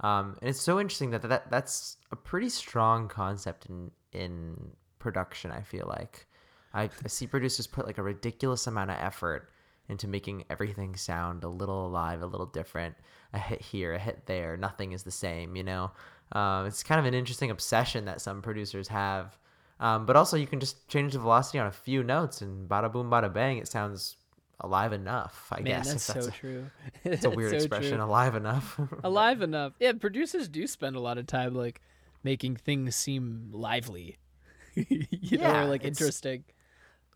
Um, and it's so interesting that, that that's a pretty strong concept in in production. I feel like I, I see producers put like a ridiculous amount of effort into making everything sound a little alive, a little different. A hit here, a hit there. Nothing is the same. You know, uh, it's kind of an interesting obsession that some producers have. Um, but also, you can just change the velocity on a few notes, and bada boom, bada bang, it sounds alive enough. I Man, guess that's, that's so a, true. <laughs> it's a weird expression. Alive enough. <laughs> Alive enough. Yeah, producers do spend a lot of time like making things seem lively. <laughs> you know, or like interesting.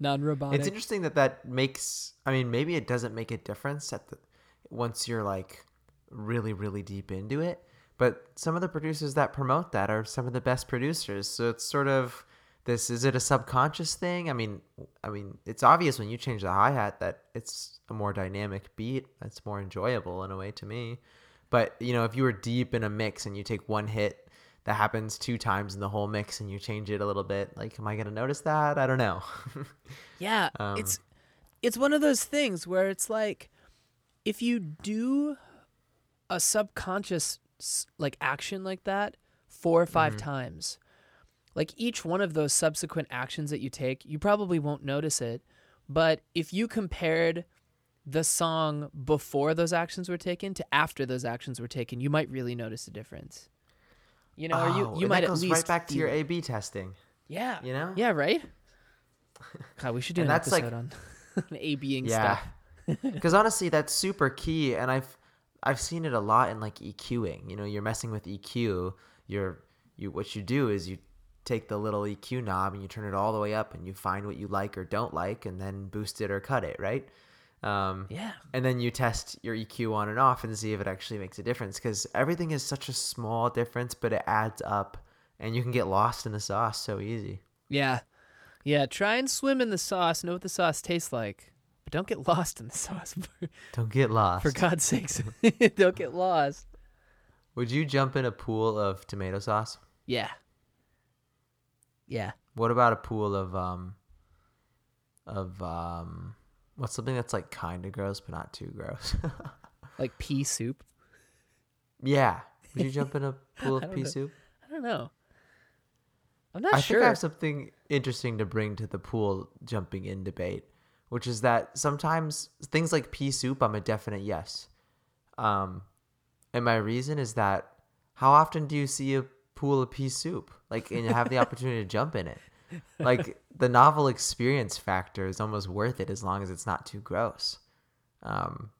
Non-robotic. It's interesting that that makes. I mean, maybe it doesn't make a difference at the once you're like really, really deep into it. But some of the producers that promote that are some of the best producers. So it's sort of this. Is it a subconscious thing? I mean, I mean, it's obvious when you change the hi hat that it's a more dynamic beat. It's more enjoyable in a way to me. But you know, if you were deep in a mix and you take one hit that happens two times in the whole mix and you change it a little bit, like, am I gonna notice that? I don't know. <laughs> Yeah, Um, it's it's one of those things where it's like if you do a subconscious like action like that four or 5 times, like each one of those subsequent actions that you take, you probably won't notice it. But if you compared the song before those actions were taken to after those actions were taken, you might really notice a difference. You know, or Oh, you you might that at least right back to your. A/B testing. yeah you know? yeah right. <laughs> God, we should do an that's like- episode on <laughs> A/B-ing Yeah, stuff. <laughs> because honestly, that's super key. And I've I've seen it a lot in like EQing. You know, you're messing with EQ. You're you what you do is you take the little EQ knob and you turn it all the way up and you find what you like or don't like and then boost it or cut it, right? Um, Yeah. and then you test your EQ on and off and see if it actually makes a difference because everything is such a small difference, but it adds up and you can get lost in the sauce so easy. Yeah. Yeah. Try and swim in the sauce. Know what the sauce tastes like. But don't get <laughs> lost in the sauce. Don't get lost. for God's sakes. <laughs> don't get lost. Would you jump in a pool of tomato sauce? Yeah. Yeah. What about a pool of um of um what's something that's like kind of gross but not too gross? <laughs> Like pea soup. yeah. <laughs> Would you jump in a pool of pea know. soup? I don't know. I'm not I sure. think I have something interesting to bring to the pool jumping in debate, which is that sometimes things like pea soup, I'm a definite yes. Um, and my reason is that how often do you see a pool of pea soup? Like, and you have the opportunity to jump in it. Like, the novel experience factor is almost worth it as long as it's not too gross. Um,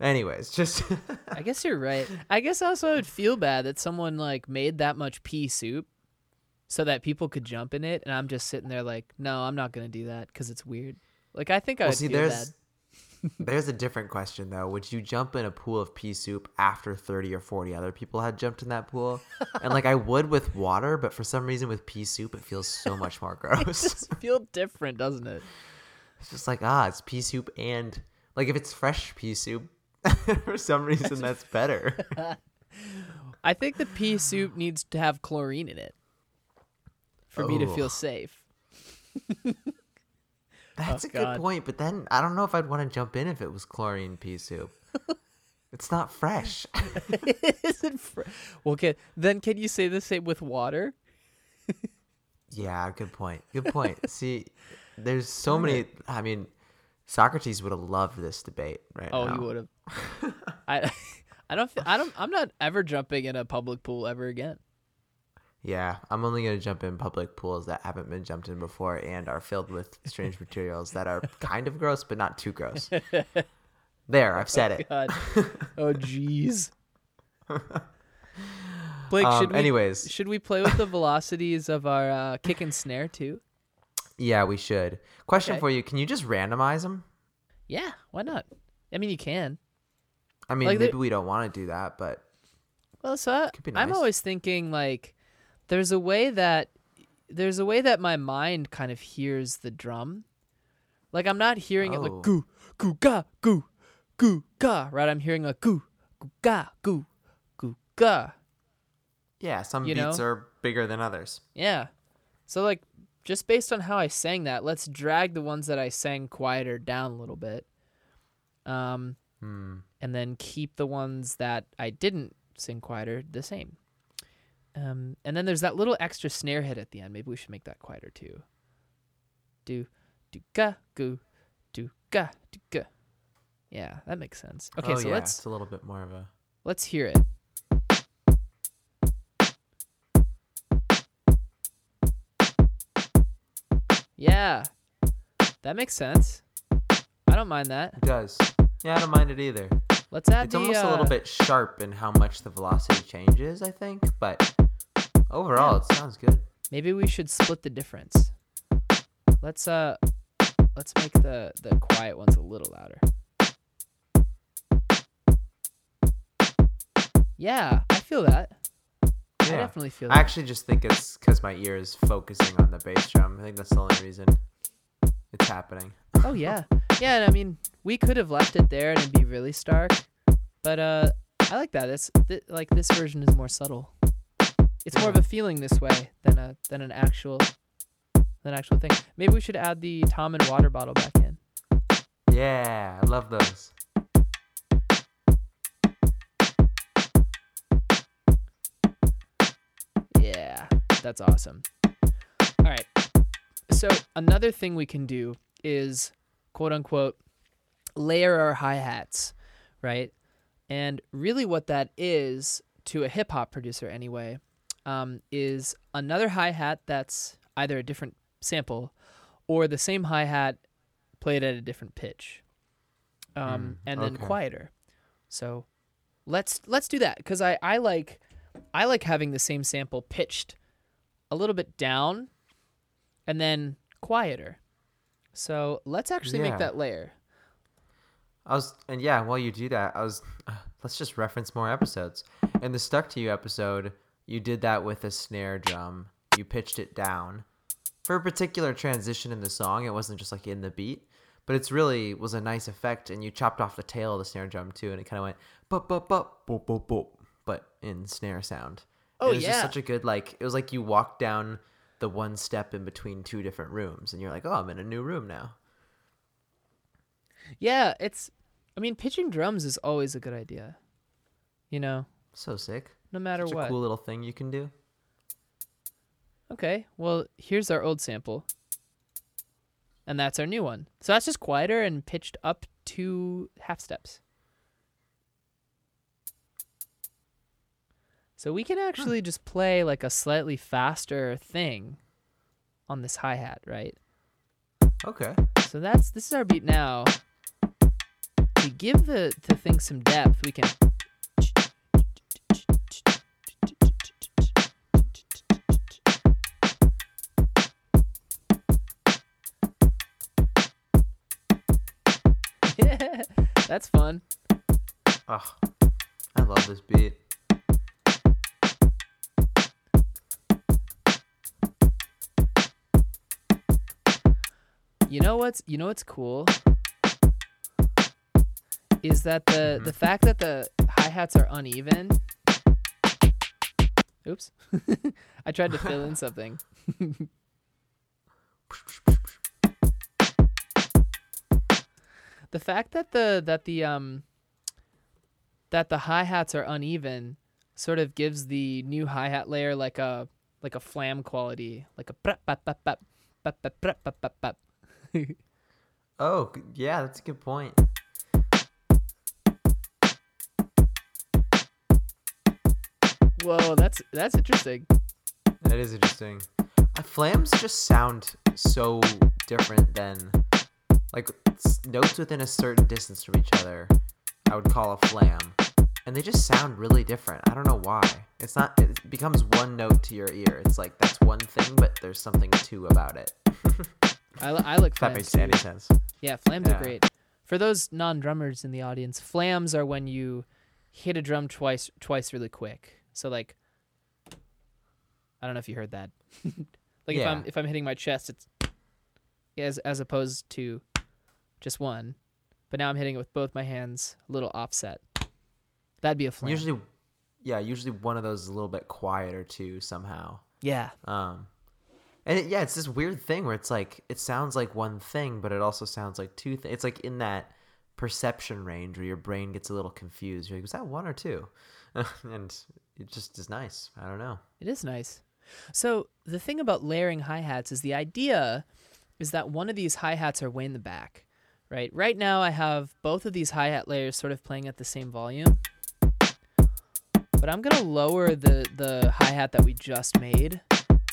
anyways, just I guess you're right. <laughs> I guess also I would feel bad that someone like made that much pea soup so that people could jump in it, and I'm just sitting there like, no, I'm not gonna do that because it's weird. Like I think I well, would see, feel there's bad. There's a different question though. Would you jump in a pool of pea soup after 30 or 40 other people had jumped in that pool? and like I would with water, but for some reason with pea soup it feels so much more <laughs> gross. Just feel different, doesn't it? it's just like ah, it's pea soup and like if it's fresh pea soup, <laughs> for some reason that's better. <laughs> I think the pea soup needs to have chlorine in it for me to feel Oh. safe. That's Oh, a good God. point, but then I don't know if I'd want to jump in if it was chlorine pea soup. <laughs> it's not fresh. <laughs> Is it fr- well, okay, then can you say the same with water? Yeah, good point. Good point. <laughs> See, there's so many. I mean, Socrates would have loved this debate right Oh, now. you would have. I, I don't. I don't. I'm not ever jumping in a public pool ever again. Yeah, I'm only gonna jump in public pools that haven't been jumped in before and are filled with strange materials that are <laughs> kind of gross but not too gross. There, I've said it. God. oh, jeez. <laughs> Blake, Um, should we, anyways. should we play with the velocities of our uh, kick and snare too? Yeah, we should. Question Okay. for you: Can you just randomize them? Yeah, why not? I mean, you can. I mean, Like, maybe we don't want to do that, but Well, so I, be I'm always thinking like, there's a way that there's a way that my mind kind of hears the drum. Like I'm not hearing it Oh. like goo goo ga goo goo ga right. I'm hearing like goo goo ga goo goo ga. yeah, some You beats know? are bigger than others. Yeah. So like just based on how I sang that, let's drag the ones that I sang quieter down a little bit. Um Hmm. and then keep the ones that I didn't sing quieter the same. Um and then there's that little extra snare hit at the end. Maybe we should make that quieter too. Do do ga goo do ga do ga. Yeah, that makes sense. Okay, oh, so yeah, let's it's a little bit more of a. let's hear it. Yeah. That makes sense. I don't mind that. It does. Yeah, I don't mind it either. Let's add It's the almost a little uh, bit sharp in how much the velocity changes, I think, but overall, it sounds good. maybe we should split the difference. Let's uh let's make the the quiet ones a little louder. Yeah, I feel that. I definitely feel that. I actually just think it's because my ear is focusing on the bass drum. I think that's the only reason it's happening. Oh yeah. Yeah, and I mean, we could have left it there and it'd be really stark. But uh I like that. It's th- like this version is more subtle. It's more of a feeling this way than a than an actual than an actual thing. Maybe we should add the Tom and water bottle back in. Yeah, I love those. Yeah, that's awesome. All right. So another thing we can do is quote unquote layer our hi-hats, right? And really what that is to a hip hop producer anyway, um, is another hi-hat that's either a different sample or the same hi-hat played at a different pitch. Um, Mm, and then okay. quieter. So let's let's do that because I I like I like having the same sample pitched a little bit down and then quieter. So let's actually Yeah. make that layer. I was, and yeah, while you do that, I was, let's just reference more episodes. In the Stuck to You episode, you did that with a snare drum. You pitched it down for a particular transition in the song. It wasn't just like in the beat, but it's really was a nice effect. And you chopped off the tail of the snare drum too, and it kind of went but but but boop boop boop, but in snare sound. Oh, it was yeah. just such a good like. It was like you walked down the one step in between two different rooms, and you're like, oh, I'm in a new room now. Yeah, it's I mean pitching drums is always a good idea. You know, So sick. No matter Such what. a cool little thing you can do. Okay, well, here's our old sample. And that's our new one. So that's just quieter and pitched up two half steps. So we can actually just play like a slightly faster thing on this hi-hat, right? Okay. So that's this is our beat now. To give the, the thing some depth, we can <laughs> that's fun. Oh, I love this beat. You know what's you know what's cool is that the mm-hmm. the fact that the hi hats are uneven. Oops, <laughs> I tried to fill in <laughs> something. The fact that the that the um that the hi hats are uneven sort of gives the new hi hat layer like a like a flam quality, like a brap, bap, bap, bap, bap, bap, brap, bap, bap, bap. Oh, yeah, that's a good point. Whoa, that's that's interesting. That is interesting. Uh, flams just sound so different than like notes within a certain distance from each other. I would call a flam, and they just sound really different. I don't know why. It's not. It becomes one note to your ear. It's like that's one thing, but there's something two about it. <laughs> I, I like that makes too. any sense. Yeah, flams Yeah. are great. For those non-drummers in the audience, flams are when you hit a drum twice twice really quick. So like I don't know if you heard that. <laughs> like if I'm if I'm hitting my chest it's as as opposed to just one. But now I'm hitting it with both my hands, a little offset. That'd be a flam. Usually, yeah, usually one of those is a little bit quieter too somehow. yeah. Um, and it, yeah, it's this weird thing where it's like it sounds like one thing, but it also sounds like two things. It's like in that perception range where your brain gets a little confused. You're like, was that one or two? <laughs> and it just is nice. I don't know. It is nice. So the thing about layering hi hats is the idea is that one of these hi hats are way in the back, right? Right now I have both of these hi hat layers sort of playing at the same volume, but I'm gonna lower the the hi hat that we just made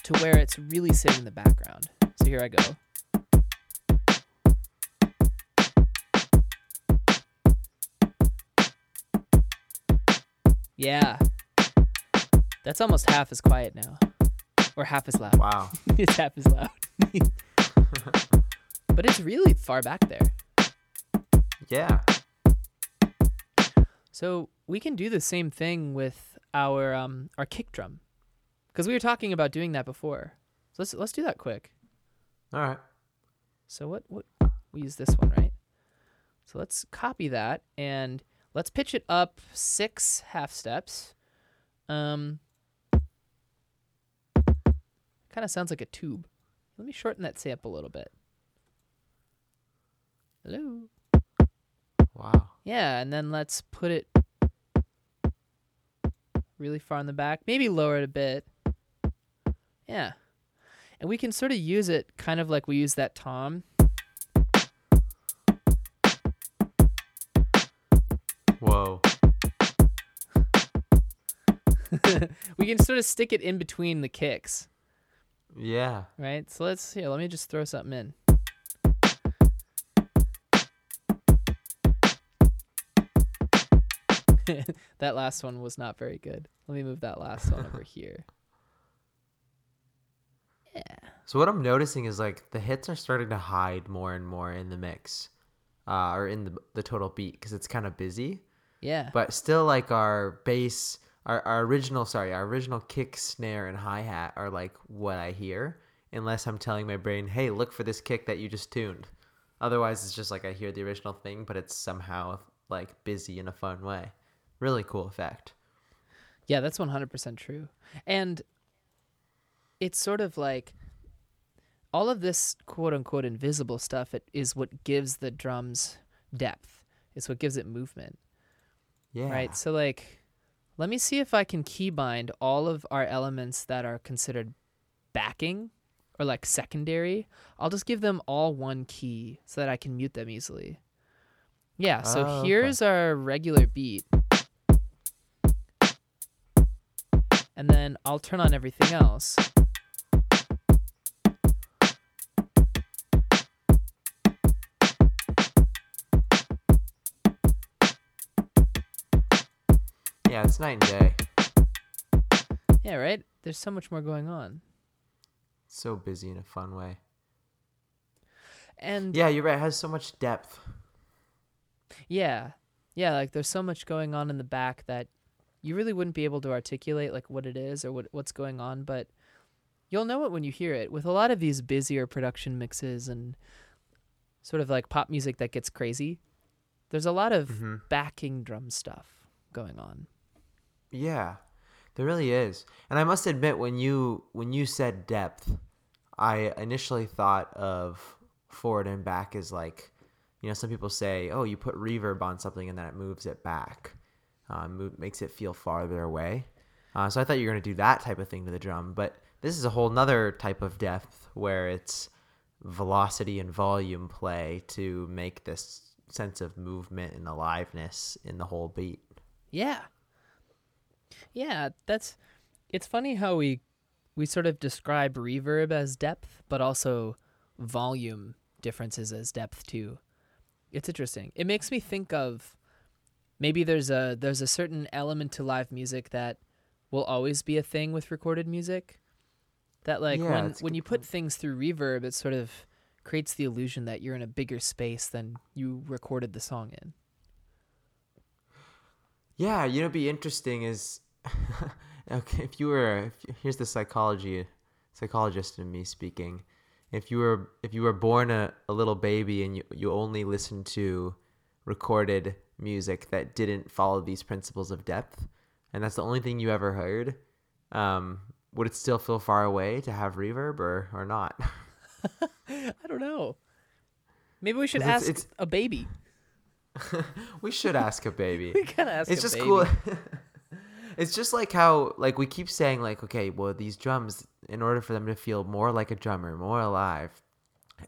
to where it's really sitting in the background. So here I go. Yeah. That's almost half as quiet now. Or half as loud. Wow. <laughs> it's half as loud. <laughs> but it's really far back there. Yeah. So we can do the same thing with our um our kick drum. Cuz we were talking about doing that before. So let's let's do that quick. All right. So what what we use this one, right? So let's copy that and let's pitch it up 6 half steps. Um kind of sounds like a tube. Let me shorten that sample a little bit. Hello. Wow. Yeah, and then let's put it really far in the back. Maybe lower it a bit. Yeah. And we can sort of use it kind of like we use that tom. Whoa. <laughs> we can sort of stick it in between the kicks, Yeah. right? So let's here, let me just throw something in. <laughs> that last one was not very good. Let me move that last one over <laughs> here. Yeah. So what I'm noticing is like the hits are starting to hide more and more in the mix, uh, or in the the total beat because it's kind of busy. Yeah. But still, like our bass, our, our original, sorry, our original kick, snare, and hi hat are like what I hear, unless I'm telling my brain, hey, look for this kick that you just tuned. Otherwise, it's just like I hear the original thing, but it's somehow like busy in a fun way. Really cool effect. Yeah, that's 100% true. And it's sort of like all of this quote unquote invisible stuff it is what gives the drums depth. It's what gives it movement. Yeah. Right? So like let me see if I can keybind all of our elements that are considered backing or like secondary. I'll just give them all one key so that I can mute them easily. Yeah, so Oh, okay. here's our regular beat. And then I'll turn on everything else. Yeah, it's night and day. Yeah, right? There's so much more going on. So busy in a fun way. And Yeah, you're right. It has so much depth. Yeah. Yeah, like there's so much going on in the back that you really wouldn't be able to articulate like what it is or what what's going on, but you'll know it when you hear it. With a lot of these busier production mixes and sort of like pop music that gets crazy, there's a lot of Mhm. backing drum stuff going on. Yeah, there really is. And I must admit, when you when you said depth, I initially thought of forward and back as like, you know, some people say, oh, you put reverb on something and then it moves it back, move, makes it feel farther away. Uh, so I thought you were gonna do that type of thing to the drum, but this is a whole nother type of depth where it's velocity and volume play to make this sense of movement and aliveness in the whole beat. Yeah. Yeah, that's it's funny how we we sort of describe reverb as depth, but also volume differences as depth too. It's interesting. It makes me think of maybe there's a there's a certain element to live music that will always be a thing with recorded music. That like Yeah, when when you put things through reverb, it sort of creates the illusion that you're in a bigger space than you recorded the song in. Yeah, you know, be interesting is, <laughs> okay, if you were, if here's the psychology, psychologist in me speaking. If you were, if you were born a, a little baby and you, you only listened to recorded music that didn't follow these principles of depth, and that's the only thing you ever heard, um, would it still feel far away to have reverb or, or not? <laughs> I don't know. Maybe we should ask it's- a baby. <laughs> <laughs> we should ask a baby. We gotta ask. it's just baby. cool it's just like how like we keep saying like okay well these drums in order for them to feel more like a drummer more alive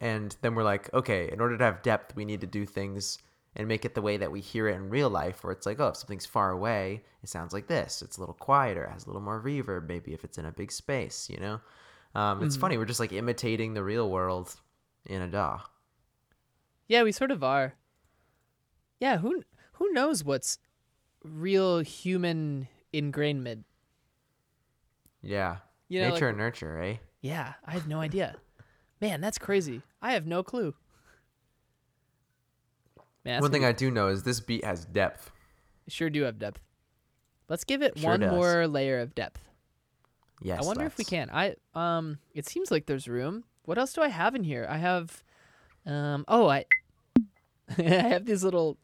and then we're like okay in order to have depth we need to do things and make it the way that we hear it in real life where it's like oh if something's far away it sounds like this it's a little quieter has a little more reverb maybe if it's in a big space you know um, it's funny we're just like imitating the real world in a daw Yeah, we sort of are. Yeah, who who knows what's real human ingrainment? yeah You know, nature like- and nurture eh Yeah, I have no idea. <laughs> Man, that's crazy. I have no clue. Man, one thing i do know is this beat has depth sure do have depth. Let's give it Sure one does. more layer of depth. yes I wonder if we can. I um it seems like there's room. What else do I have in here? I have um oh I <laughs> I have these little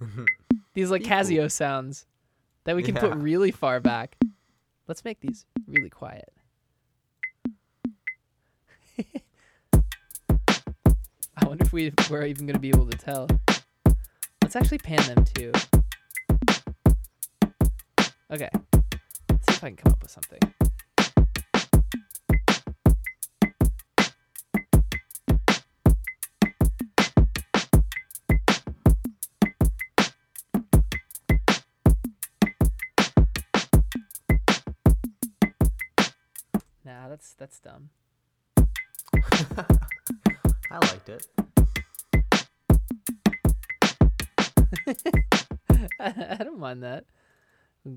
<laughs> these like Casio sounds that we can put Yeah. really far <laughs> back. Let's make these really quiet. I wonder if we we're even gonna be able to tell. Let's actually pan them too. Okay. Let's see if I can come up with something. Nah, that's that's dumb. <laughs> I liked it. <laughs> I don't mind that.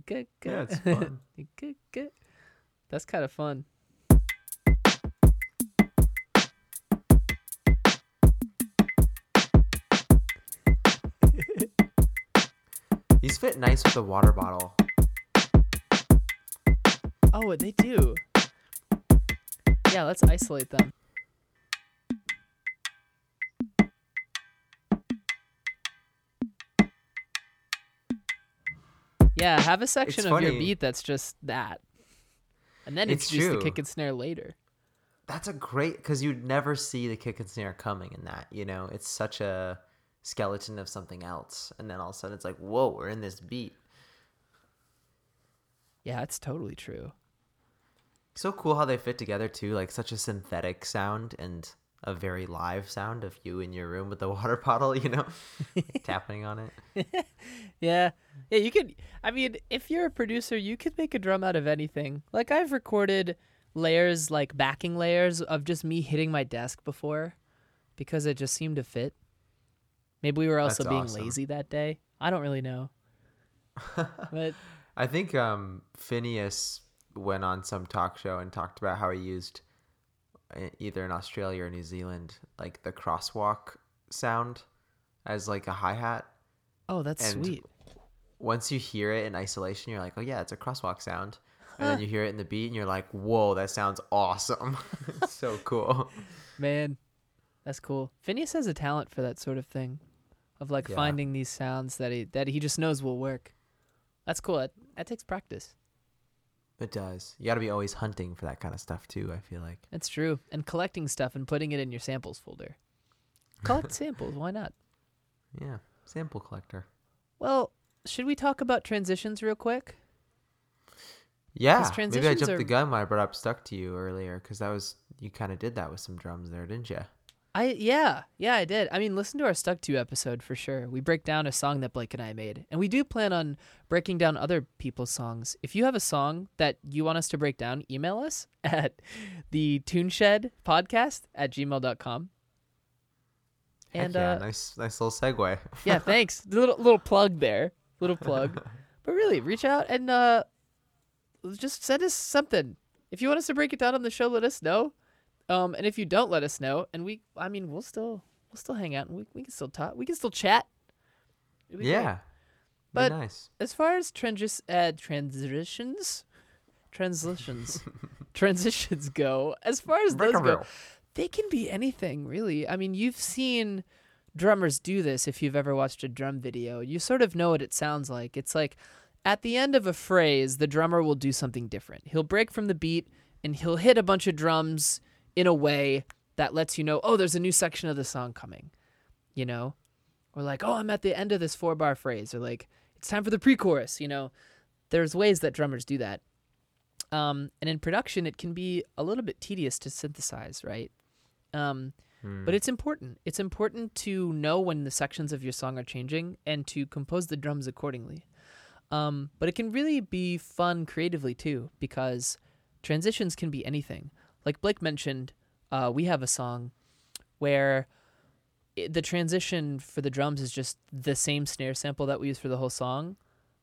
Good, good. Yeah, it's fun. <laughs> good, good. That's kind of fun. <laughs> These fit nice with the water bottle. Oh, they do. Yeah, let's isolate them. Yeah, have a section It's of your beat that's just that. And then It's introduce the true. kick and snare later. That's a great because you'd never see the kick and snare coming in that. You know, it's such a skeleton of something else, and then all of a sudden it's like, whoa, we're in this beat. Yeah, it's totally true. So cool how they fit together too, like such a synthetic sound and a very live sound of you in your room with the <laughs> water bottle, you know, <laughs> tapping on it. <laughs> Yeah. Yeah, you could I mean, if you're a producer, you could make a drum out of anything. Like I've recorded layers like backing layers of just me hitting my desk before because it just seemed to fit. Maybe we were also That's being awesome. lazy that day. I don't really know. but I think um, Finneas went on some talk show and talked about how he used either in Australia or New Zealand like the crosswalk sound as like a hi hat. oh, that's And sweet. Once you hear it in isolation, you're like, oh yeah, it's a crosswalk sound. And then you hear it in the beat, and you're like, whoa, that sounds awesome. <laughs> so cool. <laughs> Man, that's cool. Finneas has a talent for that sort of thing, of like Yeah. finding these sounds that he that he just knows will work. That's cool. That, that takes practice. It does. You got to be always hunting for that kind of stuff too. I feel like. That's true. And collecting stuff and putting it in your samples folder. <laughs> Collect samples. Why not? Yeah, sample collector. Well, should we talk about transitions real quick? Yeah, maybe I jumped are- the gun when I brought up "Stuck to You" earlier because that was you kind of did that with some drums there, didn't you? I yeah yeah I did. I mean, listen to our stuck to episode for sure. We break down a song that Blake and I made, and we do plan on breaking down other people's songs. If you have a song that you want us to break down, email us <laughs> at the Tune Shed Podcast at gmail.com. Heck And yeah, uh, nice, nice little segue. <laughs> yeah, thanks. little little plug there. Little plug. <laughs> But really, reach out and uh just send us something. If you want us to break it down on the show, let us know. Um and if you don't let us know, and we I mean we'll still we'll still hang out and we, we can still talk. We can still chat. Great. yeah, But- but nice. As far as transis uh, transitions transitions <laughs> transitions go, as far as those go, they can be anything really i mean you've seen drummers do this if you've ever watched a drum video you sort of know what it sounds like it's like at the end of a phrase the drummer will do something different he'll break from the beat and he'll hit a bunch of drums in a way that lets you know oh there's a new section of the song coming you know or like oh i'm at the end of this four bar phrase or like it's time for the pre-chorus you know there's ways that drummers do that um, and in production it can be a little bit tedious to synthesize right um, Hmm. but it's important. It's important to know when the sections of your song are changing and to compose the drums accordingly. Um, but it can really be fun creatively too because transitions can be anything. Like Blake mentioned, uh, we have a song where i the transition for the drums is just the same snare sample that we use for the whole song,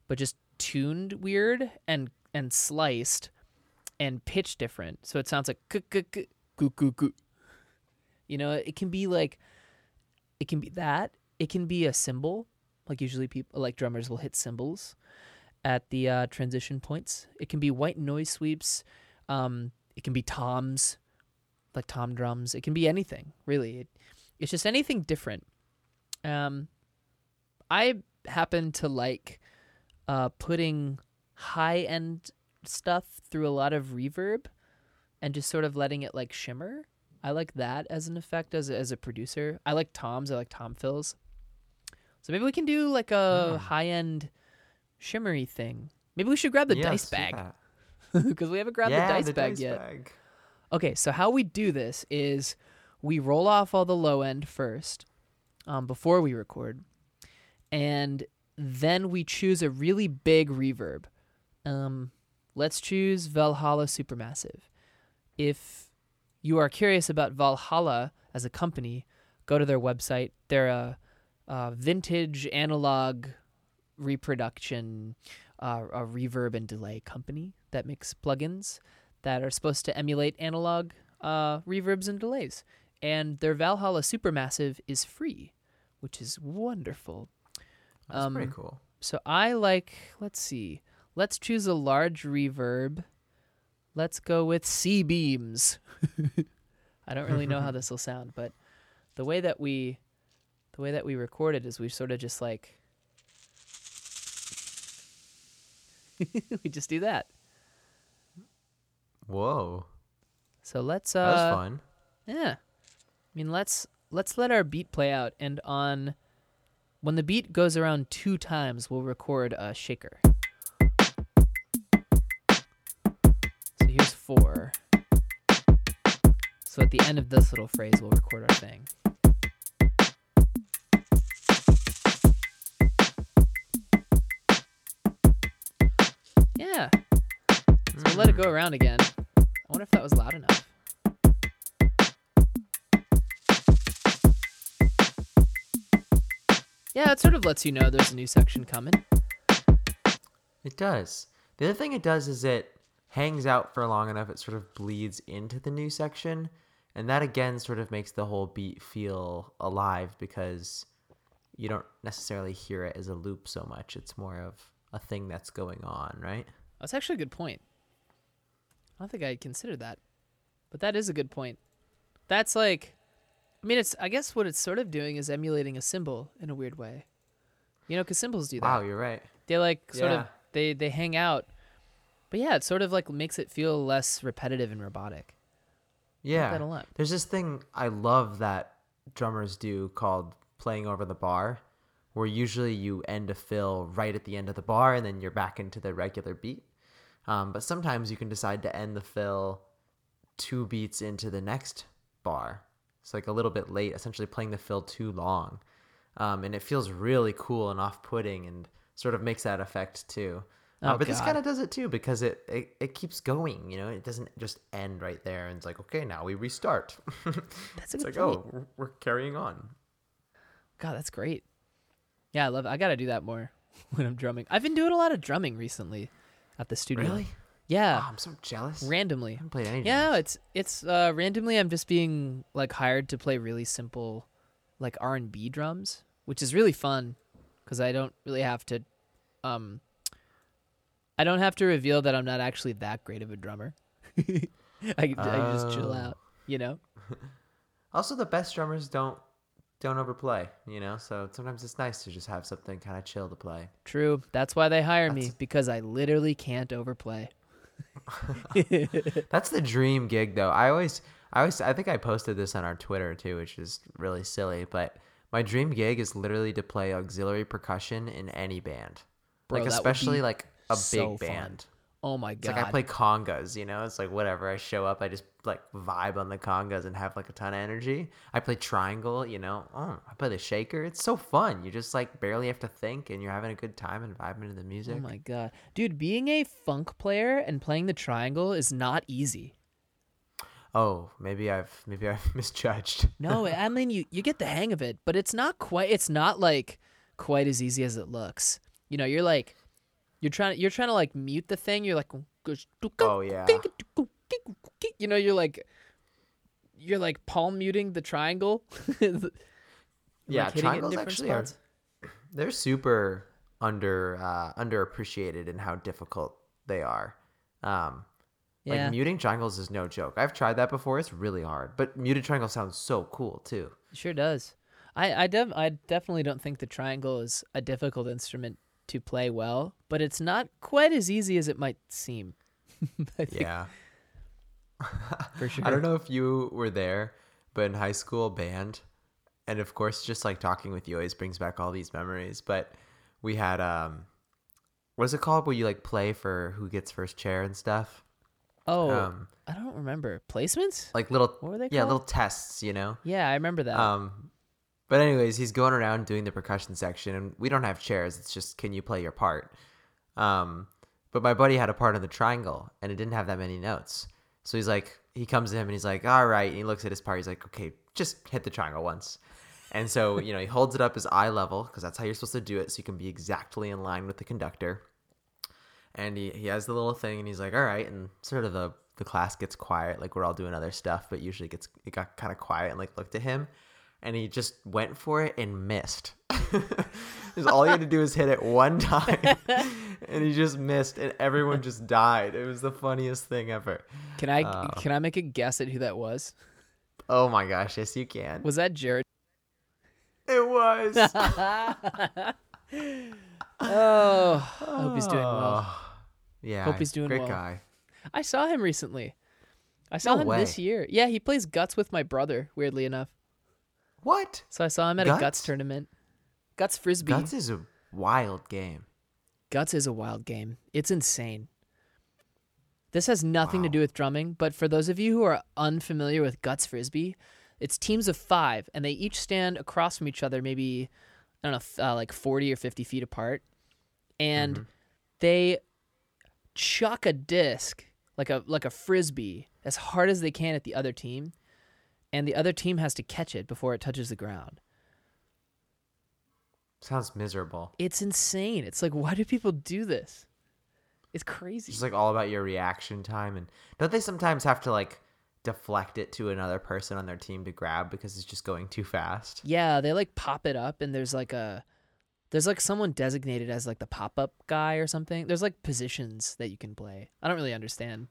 but just tuned weird and and sliced and pitch different. So it sounds like. You know, it can be like it can be that. It can be a cymbal. Like usually people like drummers will hit cymbals at the uh, transition points. It can be white noise sweeps. Um, it can be toms, like tom drums. It can be anything, really. It, it's just anything different. Um, I happen to like uh, putting high end stuff through a lot of reverb and just sort of letting it like shimmer. I like that as an effect as a, as a producer. I like toms. I like tom fills. So maybe we can do like a Hmm. high end shimmery thing. Maybe we should grab the Yeah, dice bag that. <laughs> because we haven't grabbed yeah, the dice the bag dice yet. bag. Okay, so how we do this is we roll off all the low end first um, before we record, and then we choose a really big reverb. Um, let's choose Valhalla Supermassive. If you are curious about Valhalla as a company, go to their website. They're a, a vintage analog reproduction, uh, a reverb and delay company that makes plugins that are supposed to emulate analog uh, reverbs and delays. And their Valhalla Supermassive is free, which is wonderful. That's pretty Um, cool. So I like, let's see, let's choose a large reverb. Let's go with C beams. <laughs> I don't really know how <laughs> this will sound, but the way that we, the way that we record it is we sort of just like, <laughs> we just do that. Whoa, So let's that was uh, fun. yeah, I mean let's let's let our beat play out, and on when the beat goes around two times, we'll record a shaker. So here's four. So at the end of this little phrase, we'll record our thing. Yeah. So we'll let it go hmm. around again. I wonder if that was loud enough. Yeah, it sort of lets you know there's a new section coming. It does. The other thing it does is it hangs out for long enough, it sort of bleeds into the new section. And that again sort of makes the whole beat feel alive because you don't necessarily hear it as a loop so much. It's more of a thing that's going on, right? That's actually a good point. I don't think I considered that. But that is a good point. That's like I mean it's I guess what it's sort of doing is emulating a cymbal in a weird way. You know, cuz cymbals do that. Wow, you're right. They like sort of they they hang out. But yeah, it sort of like makes it feel less repetitive and robotic. Yeah. that a lot. There's this thing I love that drummers do called playing over the bar, where usually you end a fill right at the end of the bar and then you're back into the regular beat. Um, but sometimes you can decide to end the fill two beats into the next bar. It's like a little bit late, essentially playing the fill too long. Um, and it feels really cool and off putting and sort of makes that effect too. Uh, Oh, but this kind of does it too because it, it, it keeps going, you know, it doesn't just end right there and it's like, okay, now we restart. <laughs> That's a it's good like, point. oh, we're- we're carrying on. God, that's great. Yeah, I love it. I got to do that more <laughs> when I'm drumming. I've been doing a lot of drumming recently at the studio. Really? Yeah. Oh, I'm so jealous. randomly. I haven't played any Yeah, drums. it's it's uh randomly I'm just being like hired to play really simple like R&B drums, which is really fun cuz I don't really have to um I don't have to reveal that I'm not actually that great of a drummer. <laughs> I, I just chill Oh. out, you know? <laughs> Also, the best drummers don't don't overplay, you know. So sometimes it's nice to just have something kind of chill to play. True. That's why they hire me That's- because I literally can't overplay. <laughs> That's the dream gig, though. I always, I always, I think I posted this on our Twitter too, which is really silly. But my dream gig is literally to play auxiliary percussion in any band, Bro, like especially like a so big fun. band. Oh my It's god. like I play congas, you know. It's like whatever. I show up, I just like vibe on the congas and have like a ton of energy. I play triangle, you know. Oh, I play the shaker. It's so fun. You just like barely have to think, and you're having a good time and vibing to the oh music. Oh my god. Dude, being a funk player and playing the triangle is not easy. Oh, maybe I've maybe I've <laughs> misjudged. No, I <laughs> mean you you get the hang of it, but it's not quite it's not like quite as easy as it looks. You know, you're like you're trying you're trying to like mute the thing. You're like Oh yeah. You know, you're like you're like palm muting the triangle. <laughs> Yeah, in triangles actually are they're super under uh, underappreciated in how difficult they are. Um, Yeah. Like muting triangles is no joke. I've tried that before. It's really hard, but muted triangle sounds so cool too. It sure does. I I, def- I definitely don't think the triangle is a difficult instrument to play well, but it's not quite as easy as it might seem. <laughs> I Yeah. <laughs> for sure. I don't know if you were there, but in high school band, and of course, just like talking with you always brings back all these memories. But we had um, what is it called where you like play for who gets first chair and stuff? Oh, Um, I don't remember placements. like little What were they yeah called? little tests, you know. Yeah, I remember that. Um, but anyways, he's going around doing the percussion section, and we don't have chairs. It's just can you play your part? Um, but my buddy had a part on the triangle, and it didn't have that many notes. So he's like, he comes to him and he's like, all right. And he looks at his part. He's like, okay, just hit the triangle once. And so, you know, he holds it up his eye level because that's how you're supposed to do it. So you can be exactly in line with the conductor. And he, he has the little thing and he's like, all right. And sort of the, the class gets quiet. Like we're all doing other stuff, but usually gets, it got kind of quiet and like looked at him and he just went for it and missed. <laughs> all he had to do was hit it one <laughs> time and he just missed and everyone just died. It was the funniest thing ever. Can I Uh. can I make a guess at who that was? Oh my gosh, yes you can. Was that Jared? It was. <laughs> Oh, I hope he's doing well. <sighs> Yeah. Hope he's doing well. great well. guy. I saw him recently. I saw No him this year. Yeah, he plays guts with my brother. Weirdly enough, What? so I saw him at a guts Guts? tournament. Guts frisbee. Guts is a wild game. Guts is a wild game. It's insane. This has nothing to do with drumming, but for those of you who are unfamiliar with Guts Frisbee, it's teams of five, and they each stand across from each other, maybe, I don't know, uh, like 40 or 50 feet apart. And Mhm. they chuck a disc, like a, like a frisbee, as hard as they can at the other team. And the other team has to catch it before it touches the ground. Sounds miserable. It's insane. It's like, why do people do this? It's crazy. It's like all about your reaction time and don't they sometimes have to like deflect it to another person on their team to grab because it's just going too fast? Yeah, they like pop it up and there's like a there's like someone designated as like the pop-up guy or something. There's like positions that you can play. I don't really understand.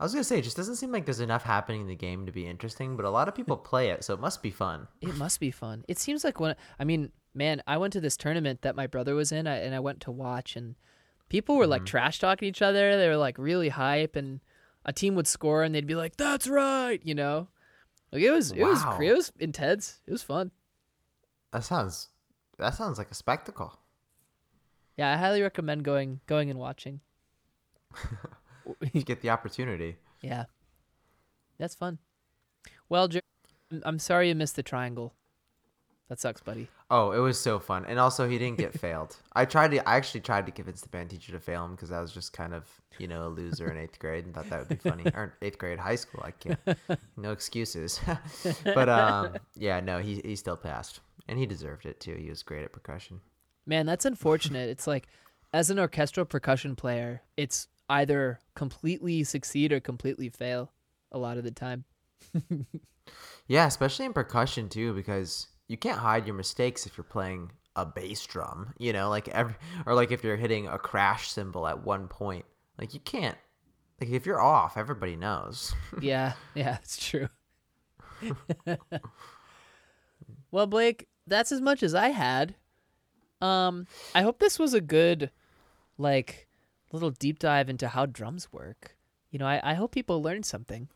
I was gonna say it just doesn't seem like there's enough happening in the game to be interesting, but a lot of people play it, so it must be fun. It must be fun. It seems like when I mean, man, I went to this tournament that my brother was in I, and I went to watch and people were like mm-hmm. trash talking each other. They were like really hype and a team would score and they'd be like, "That's right," you know? Like it was it was Wow. cra- it was intense. It was fun. That sounds that sounds like a spectacle. Yeah, I highly recommend going going and watching. <laughs> <laughs> You get the opportunity. Yeah. That's fun. Well, Jer- I'm- I'm sorry you missed the triangle. That sucks, buddy. Oh, it was so fun, and also he didn't get <laughs> failed. I tried to. I actually tried to convince the band teacher to fail him because I was just kind of, you know, a loser in eighth grade and thought that would be funny. <laughs> or eighth grade, high school. I can't. No excuses. but um, yeah, no, he he still passed, and he deserved it too. He was great at percussion. Man, that's unfortunate. it's like as an orchestral percussion player, it's either completely succeed or completely fail a lot of the time. <laughs> Yeah, especially in percussion too, because you can't hide your mistakes if you're playing a bass drum. You know, like every or like if you're hitting a crash cymbal at one point, like you can't. Like if you're off, everybody knows. <laughs> yeah, yeah, it's true. <laughs> well, Blake, that's as much as I had. Um, I hope this was a good, like, little deep dive into how drums work. You know, I, I hope people learn something.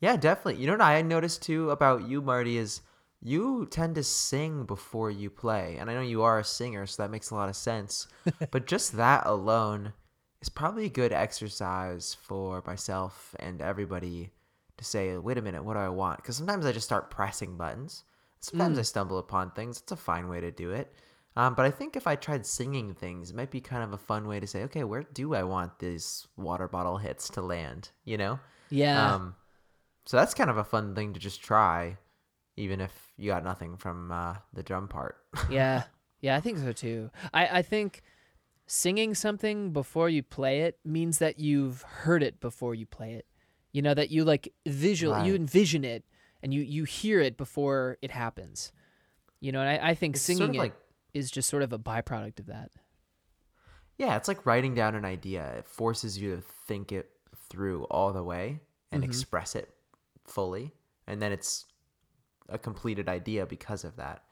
Yeah, definitely. You know what I noticed too about you, Marty, is you tend to sing before you play. And I know you are a singer, so that makes a lot of sense. <laughs> but just that alone is probably a good exercise for myself and everybody to say, wait a minute, what do I want? Because sometimes I just start pressing buttons. Sometimes mm. I stumble upon things. It's a fine way to do it. Um, but I think if I tried singing things, it might be kind of a fun way to say, okay, where do I want these water bottle hits to land? You know? Yeah. Um, so that's kind of a fun thing to just try, even if you got nothing from uh, the drum part. <laughs> yeah. Yeah, I think so too. I, I think singing something before you play it means that you've heard it before you play it. You know, that you like visual you envision it and you, you hear it before it happens. You know, and I, I think It's singing sort of it like is just sort of a byproduct of that. yeah, it's like writing down an idea. It forces you to think it through all the way and Mhm. express it fully, and then it's a completed idea because of that.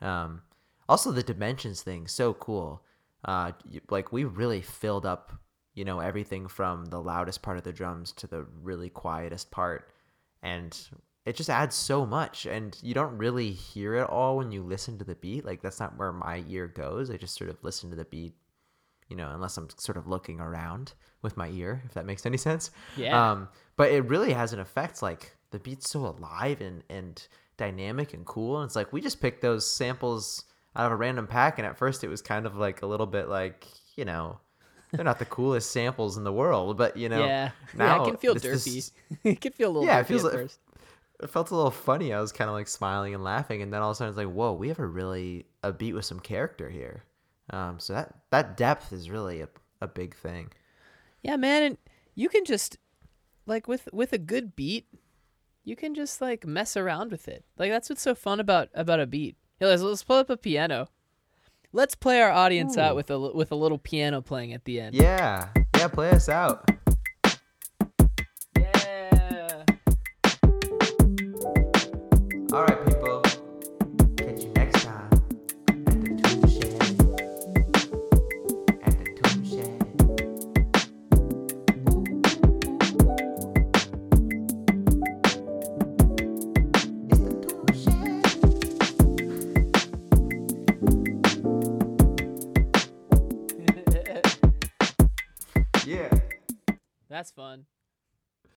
Um, also, the dimensions thing so cool. Uh, like we really filled up, you know, everything from the loudest part of the drums to the really quietest part, and it just adds so much. And you don't really hear it all when you listen to the beat. Like that's not where my ear goes. I just sort of listen to the beat, you know, unless I'm sort of looking around with my ear, if that makes any sense. Yeah. Um, but it really has an effect. Like the beat's so alive and and dynamic and cool. And it's like we just picked those samples out of a random pack, and at first it was kind of like a little bit like you know. They're not the coolest samples in the world, but you know, yeah. yeah, now it can feel derpy. this- <laughs> it can feel a little Yeah, yeah, it feels at like- first. It felt a little funny. I was kind of like smiling and laughing, and then all of a sudden it's like, whoa, we have a really a beat with some character here. Um, so that that depth is really a a big thing. Yeah, man, and you can just like with with a good beat, you can just like mess around with it. Like that's what's so fun about about a beat. Here, let's let's pull up a piano. Let's play our audience out with a with a little piano playing at the end. Yeah, yeah, play us out. All right, people. Catch you next time at the Tune Shed. At the Tune Shed. It's the Tune Shed. <laughs> <laughs> Yeah. That's fun.